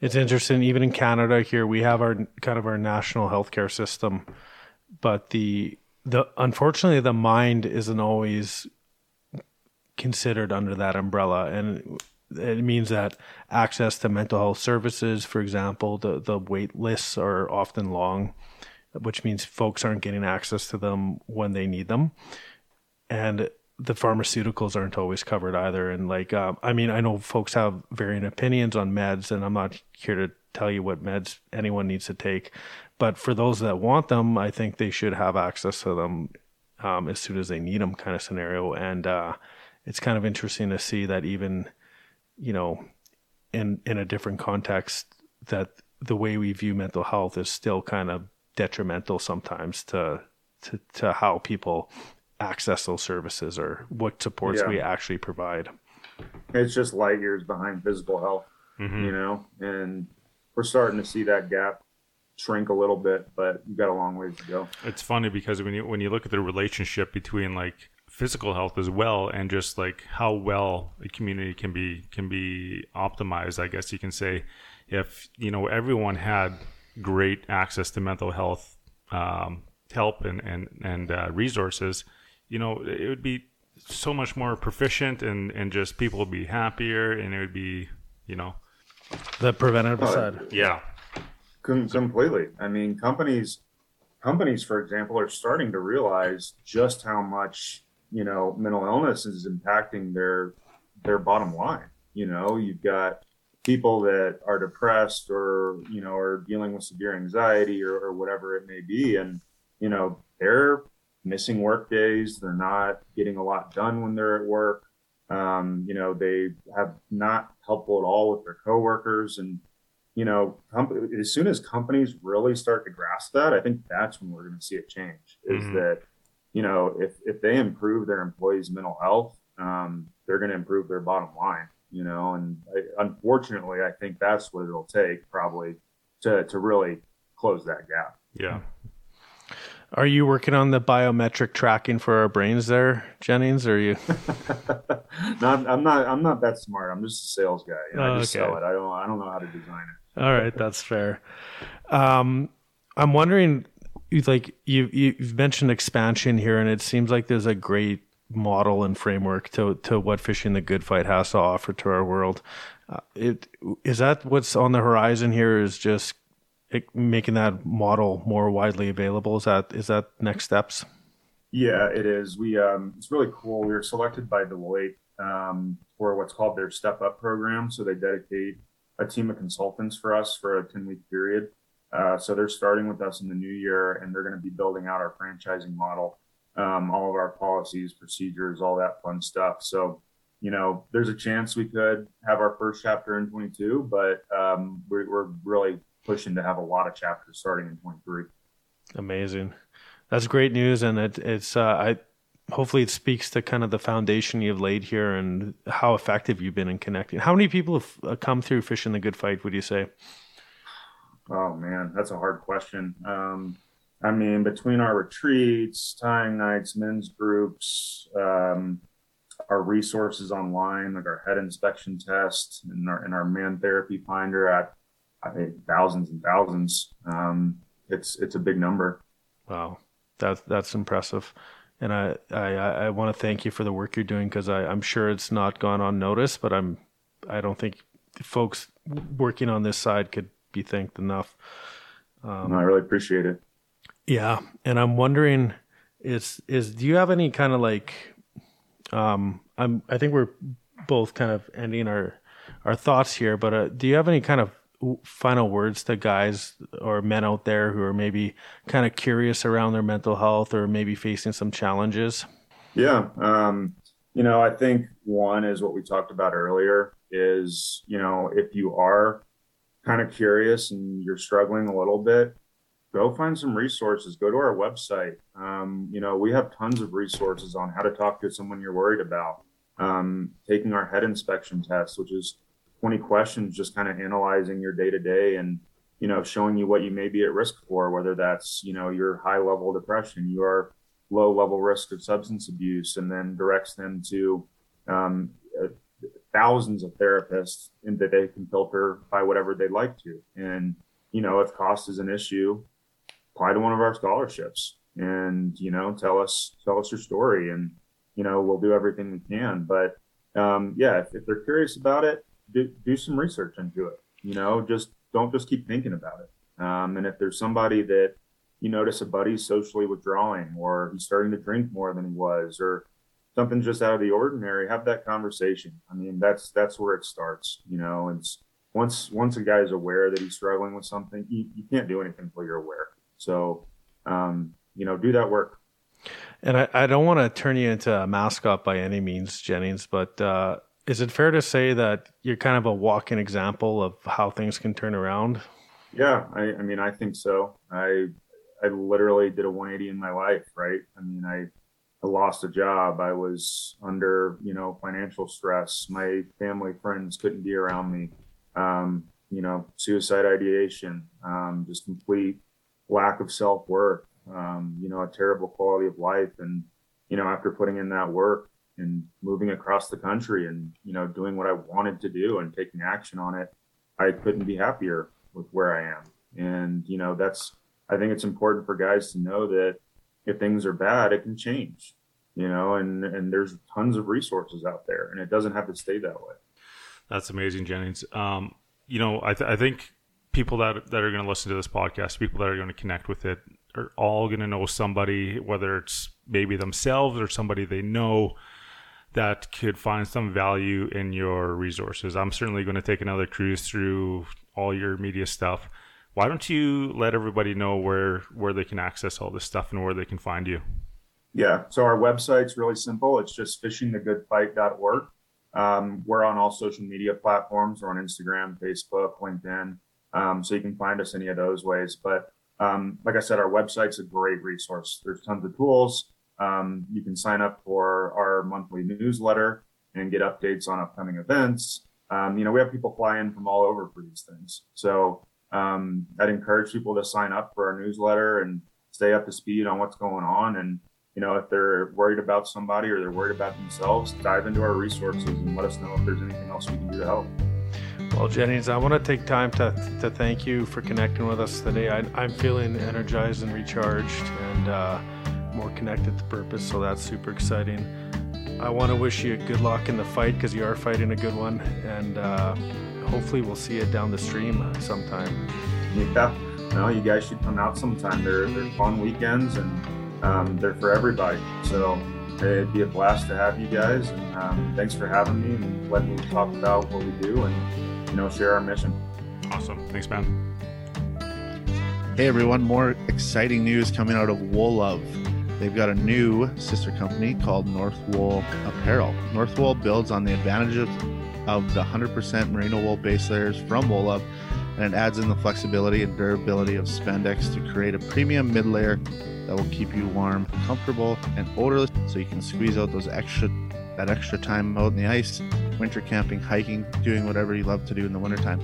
It's interesting. Even in Canada, here we have our kind of our national healthcare system, but the the unfortunately the mind isn't always considered under that umbrella, and it means that access to mental health services, for example, the, the wait lists are often long, which means folks aren't getting access to them when they need them. And the pharmaceuticals aren't always covered either. And like, um, I mean, I know folks have varying opinions on meds, and I'm not here to tell you what meds anyone needs to take. But for those that want them, I think they should have access to them um, as soon as they need them, kind of scenario. And uh, it's kind of interesting to see that even you know, in in a different context, that the way we view mental health is still kind of detrimental sometimes to to, to how people access those services or what supports yeah. we actually provide. It's just light years behind physical health, mm-hmm. you know, and we're starting to see that gap shrink a little bit, but you've got a long ways to go. It's funny because when you when you look at the relationship between like physical health as well and just like how well a community can be can be optimized i guess you can say if you know everyone had great access to mental health um, help and and and uh, resources you know it would be so much more proficient and and just people would be happier and it would be you know. The preventative side. Yeah. Completely. I mean companies companies for example are starting to realize just how much you know mental illness is impacting their their bottom line. You know you've got people that are depressed or you know are dealing with severe anxiety or, or whatever it may be. And you know they're missing work days they're not getting a lot done when they're at work um, you know they have not helpful at all with their coworkers and you know com- as soon as companies really start to grasp that i think that's when we're going to see a change is mm-hmm. that you know, if if they improve their employees' mental health, um, they're going to improve their bottom line. You know, and I, unfortunately, I think that's what it'll take probably to to really close that gap. Yeah. Are you working on the biometric tracking for our brains there, Jennings? Or are you? *laughs* no, I'm, I'm, not. I'm not that smart. I'm just a sales guy. You know, oh, I just okay. sell it. I don't. I don't know how to design it. All right, that's fair. Um, I'm wondering like you you've mentioned expansion here, and it seems like there's a great model and framework to to what fishing the good fight has to offer to our world. Uh, it is that what's on the horizon here is just making that model more widely available. Is that is that next steps? Yeah, it is. We um, it's really cool. We were selected by Deloitte um, for what's called their Step Up program. So they dedicate a team of consultants for us for a ten week period uh, so they're starting with us in the new year, and they're going to be building out our franchising model, um, all of our policies, procedures, all that fun stuff. So, you know, there's a chance we could have our first chapter in 22, but um, we're, we're really pushing to have a lot of chapters starting in 23. Amazing. That's great news, and it, it's uh, I hopefully it speaks to kind of the foundation you've laid here and how effective you've been in connecting. How many people have uh, come through fishing the good fight? Would you say? Oh man, that's a hard question. Um, I mean, between our retreats, tying nights, men's groups, um, our resources online, like our head inspection test and our and our man therapy finder at I think thousands and thousands. Um, it's it's a big number. Wow, that's that's impressive, and I I, I want to thank you for the work you're doing because I'm sure it's not gone unnoticed, but I'm I don't think folks working on this side could be thanked enough. Um, no, I really appreciate it. Yeah, and I'm wondering, is is do you have any kind of like, um, I'm I think we're both kind of ending our our thoughts here, but uh, do you have any kind of final words to guys or men out there who are maybe kind of curious around their mental health or maybe facing some challenges? Yeah. Um, you know, I think one is what we talked about earlier is, you know, if you are kind of curious and you're struggling a little bit, go find some resources. Go to our website. Um, you know, we have tons of resources on how to talk to someone you're worried about. Um, taking our head inspection test, which is 20 questions just kind of analyzing your day to day and you know showing you what you may be at risk for whether that's you know your high level depression your low level risk of substance abuse and then directs them to um, uh, thousands of therapists and that they can filter by whatever they'd like to. And you know if cost is an issue apply to one of our scholarships and you know tell us tell us your story and you know we'll do everything we can. But um, yeah if, if they're curious about it do, do some research into it. You know, just don't just keep thinking about it. Um, and if there's somebody that you notice a buddy's socially withdrawing or he's starting to drink more than he was or something just out of the ordinary, have that conversation. I mean, that's that's where it starts. You know, it's once once a guy is aware that he's struggling with something, you, you can't do anything until you're aware. So, um, you know, do that work. And I, I don't want to turn you into a mascot by any means, Jennings, but uh, is it fair to say that you're kind of a walking example of how things can turn around? Yeah, I, I mean, I think so. I I literally did a 180 in my life, right? I mean, I, I lost a job. I was under, you know, financial stress. My family, friends couldn't be around me. Um, you know, suicide ideation, um, just complete lack of self worth. Um, you know, a terrible quality of life. And you know, after putting in that work, and moving across the country and you know doing what I wanted to do and taking action on it, I couldn't be happier with where I am. And you know that's I think it's important for guys to know that if things are bad, it can change. You know, and and there's tons of resources out there, and it doesn't have to stay that way. That's amazing, Jennings. Um, you know, I, th- I think people that that are going to listen to this podcast, people that are going to connect with it, are all going to know somebody, whether it's maybe themselves or somebody they know that could find some value in your resources. I'm certainly going to take another cruise through all your media stuff. Why don't you let everybody know where where they can access all this stuff and where they can find you? Yeah, so our website's really simple. It's just fishingthegoodfight.org. Um, we're on all social media platforms. We're on Instagram, Facebook, LinkedIn. Um, so you can find us any of those ways. But um, like I said, our website's a great resource. There's tons of tools. Um, you can sign up for our monthly newsletter and get updates on upcoming events. Um, you know, we have people fly in from all over for these things. So um, I'd encourage people to sign up for our newsletter and stay up to speed on what's going on. And, you know, if they're worried about somebody or they're worried about themselves, dive into our resources and let us know if there's anything else we can do to help. Well, Jennings, I want to take time to, to thank you for connecting with us today. I, am feeling energized and recharged, and uh, more connected to purpose. So that's super exciting. I want to wish you good luck in the fight because you are fighting a good one, and uh, hopefully we'll see it down the stream sometime. Yeah, no, you guys should come out sometime. They're they're fun weekends and um, they're for everybody. So it'd be a blast to have you guys. And um, thanks for having me and letting me talk about what we do and you know share our mission. Awesome, thanks, man. Hey everyone, more exciting news coming out of Wool They've got a new sister company called North Wool Apparel. North Wool builds on the advantages of the 100% merino wool base layers from Wool and it adds in the flexibility and durability of spandex to create a premium mid layer that will keep you warm, comfortable, and odorless so you can squeeze out those extra that extra time out in the ice, winter camping, hiking, doing whatever you love to do in the wintertime.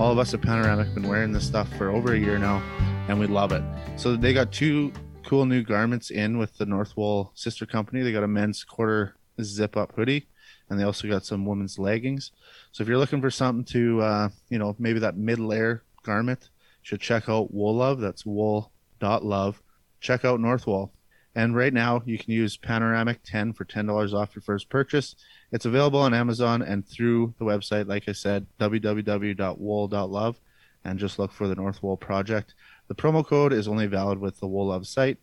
All of us at Panoramic have been wearing this stuff for over a year now, and we love it. So they got two cool new garments in with the Northwool sister company. They got a men's quarter zip up hoodie, and they also got some women's leggings. So if you're looking for something to, uh, you know, maybe that mid layer garment, should check out Wool Love. That's wool dot love. Check out Northwool. And right now, you can use Panoramic 10 for $10 off your first purchase. It's available on Amazon and through the website, like I said, www.wool.love, and just look for the Northwool project. The promo code is only valid with the Wool Love site.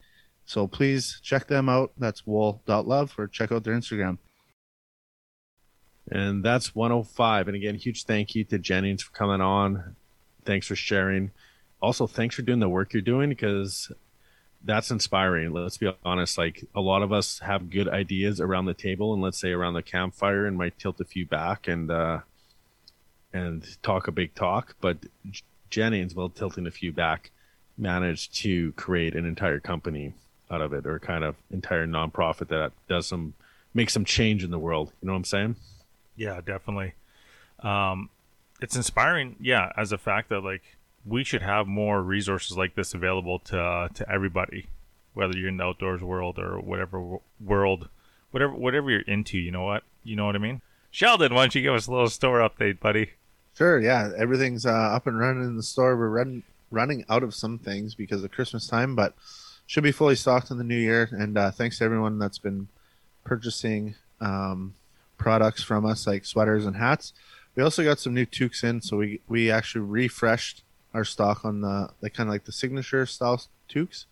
So please check them out. That's wool.love or check out their Instagram. And that's 105. And again, huge thank you to Jennings for coming on. Thanks for sharing. Also, thanks for doing the work you're doing because that's inspiring. Let's be honest. Like a lot of us have good ideas around the table and let's say around the campfire and might tilt a few back and, uh, and talk a big talk. But Jennings, while tilting a few back, managed to create an entire company out of it or kind of entire nonprofit that does some, make some change in the world. You know what I'm saying? Yeah, definitely. Um, it's inspiring. Yeah, as a fact that like we should have more resources like this available to uh, to everybody, whether you're in the outdoors world or whatever w- world, whatever whatever you're into. You know what? You know what I mean. Sheldon, why don't you give us a little store update, buddy? Sure. Yeah, everything's uh, up and running in the store. We're run, running out of some things because of Christmas time, but should be fully stocked in the new year. And uh, thanks to everyone that's been purchasing um, products from us, like sweaters and hats. We also got some new toques in, so we we actually refreshed our stock on the like kind of like the signature style toques,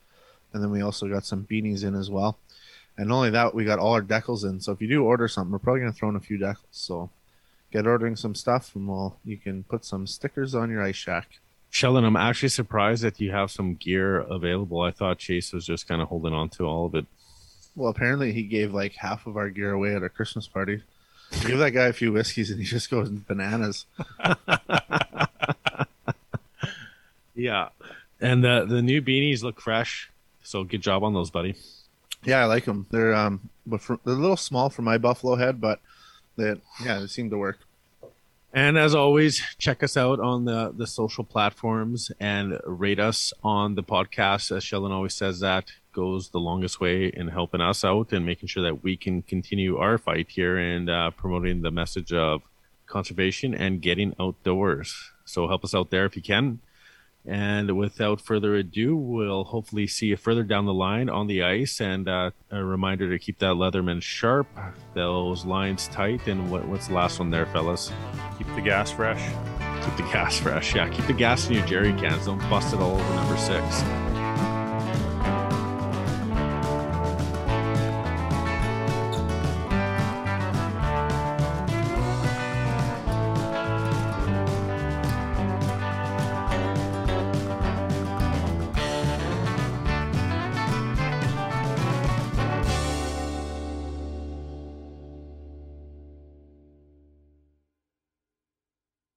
and then we also got some beanies in as well. And not only that, we got all our decals in. So if you do order something, we're probably gonna throw in a few decals. So get ordering some stuff, and we'll you can put some stickers on your ice shack. Sheldon, I'm actually surprised that you have some gear available. I thought Chase was just kind of holding on to all of it. Well, apparently he gave like half of our gear away at our Christmas party. Give that guy a few whiskeys and he just goes bananas. *laughs* yeah, and the the new beanies look fresh. So good job on those, buddy. Yeah, I like them. They're um, but for, they're a little small for my buffalo head, but they yeah, they seem to work. And as always, check us out on the the social platforms and rate us on the podcast. As Sheldon always says, that goes the longest way in helping us out and making sure that we can continue our fight here and uh, promoting the message of conservation and getting outdoors. So help us out there if you can. And without further ado, we'll hopefully see you further down the line on the ice. And uh, a reminder to keep that Leatherman sharp, those lines tight. And what, what's the last one there, fellas? Keep the gas fresh. Keep the gas fresh. Yeah, keep the gas in your jerry cans. Don't bust it all over number six.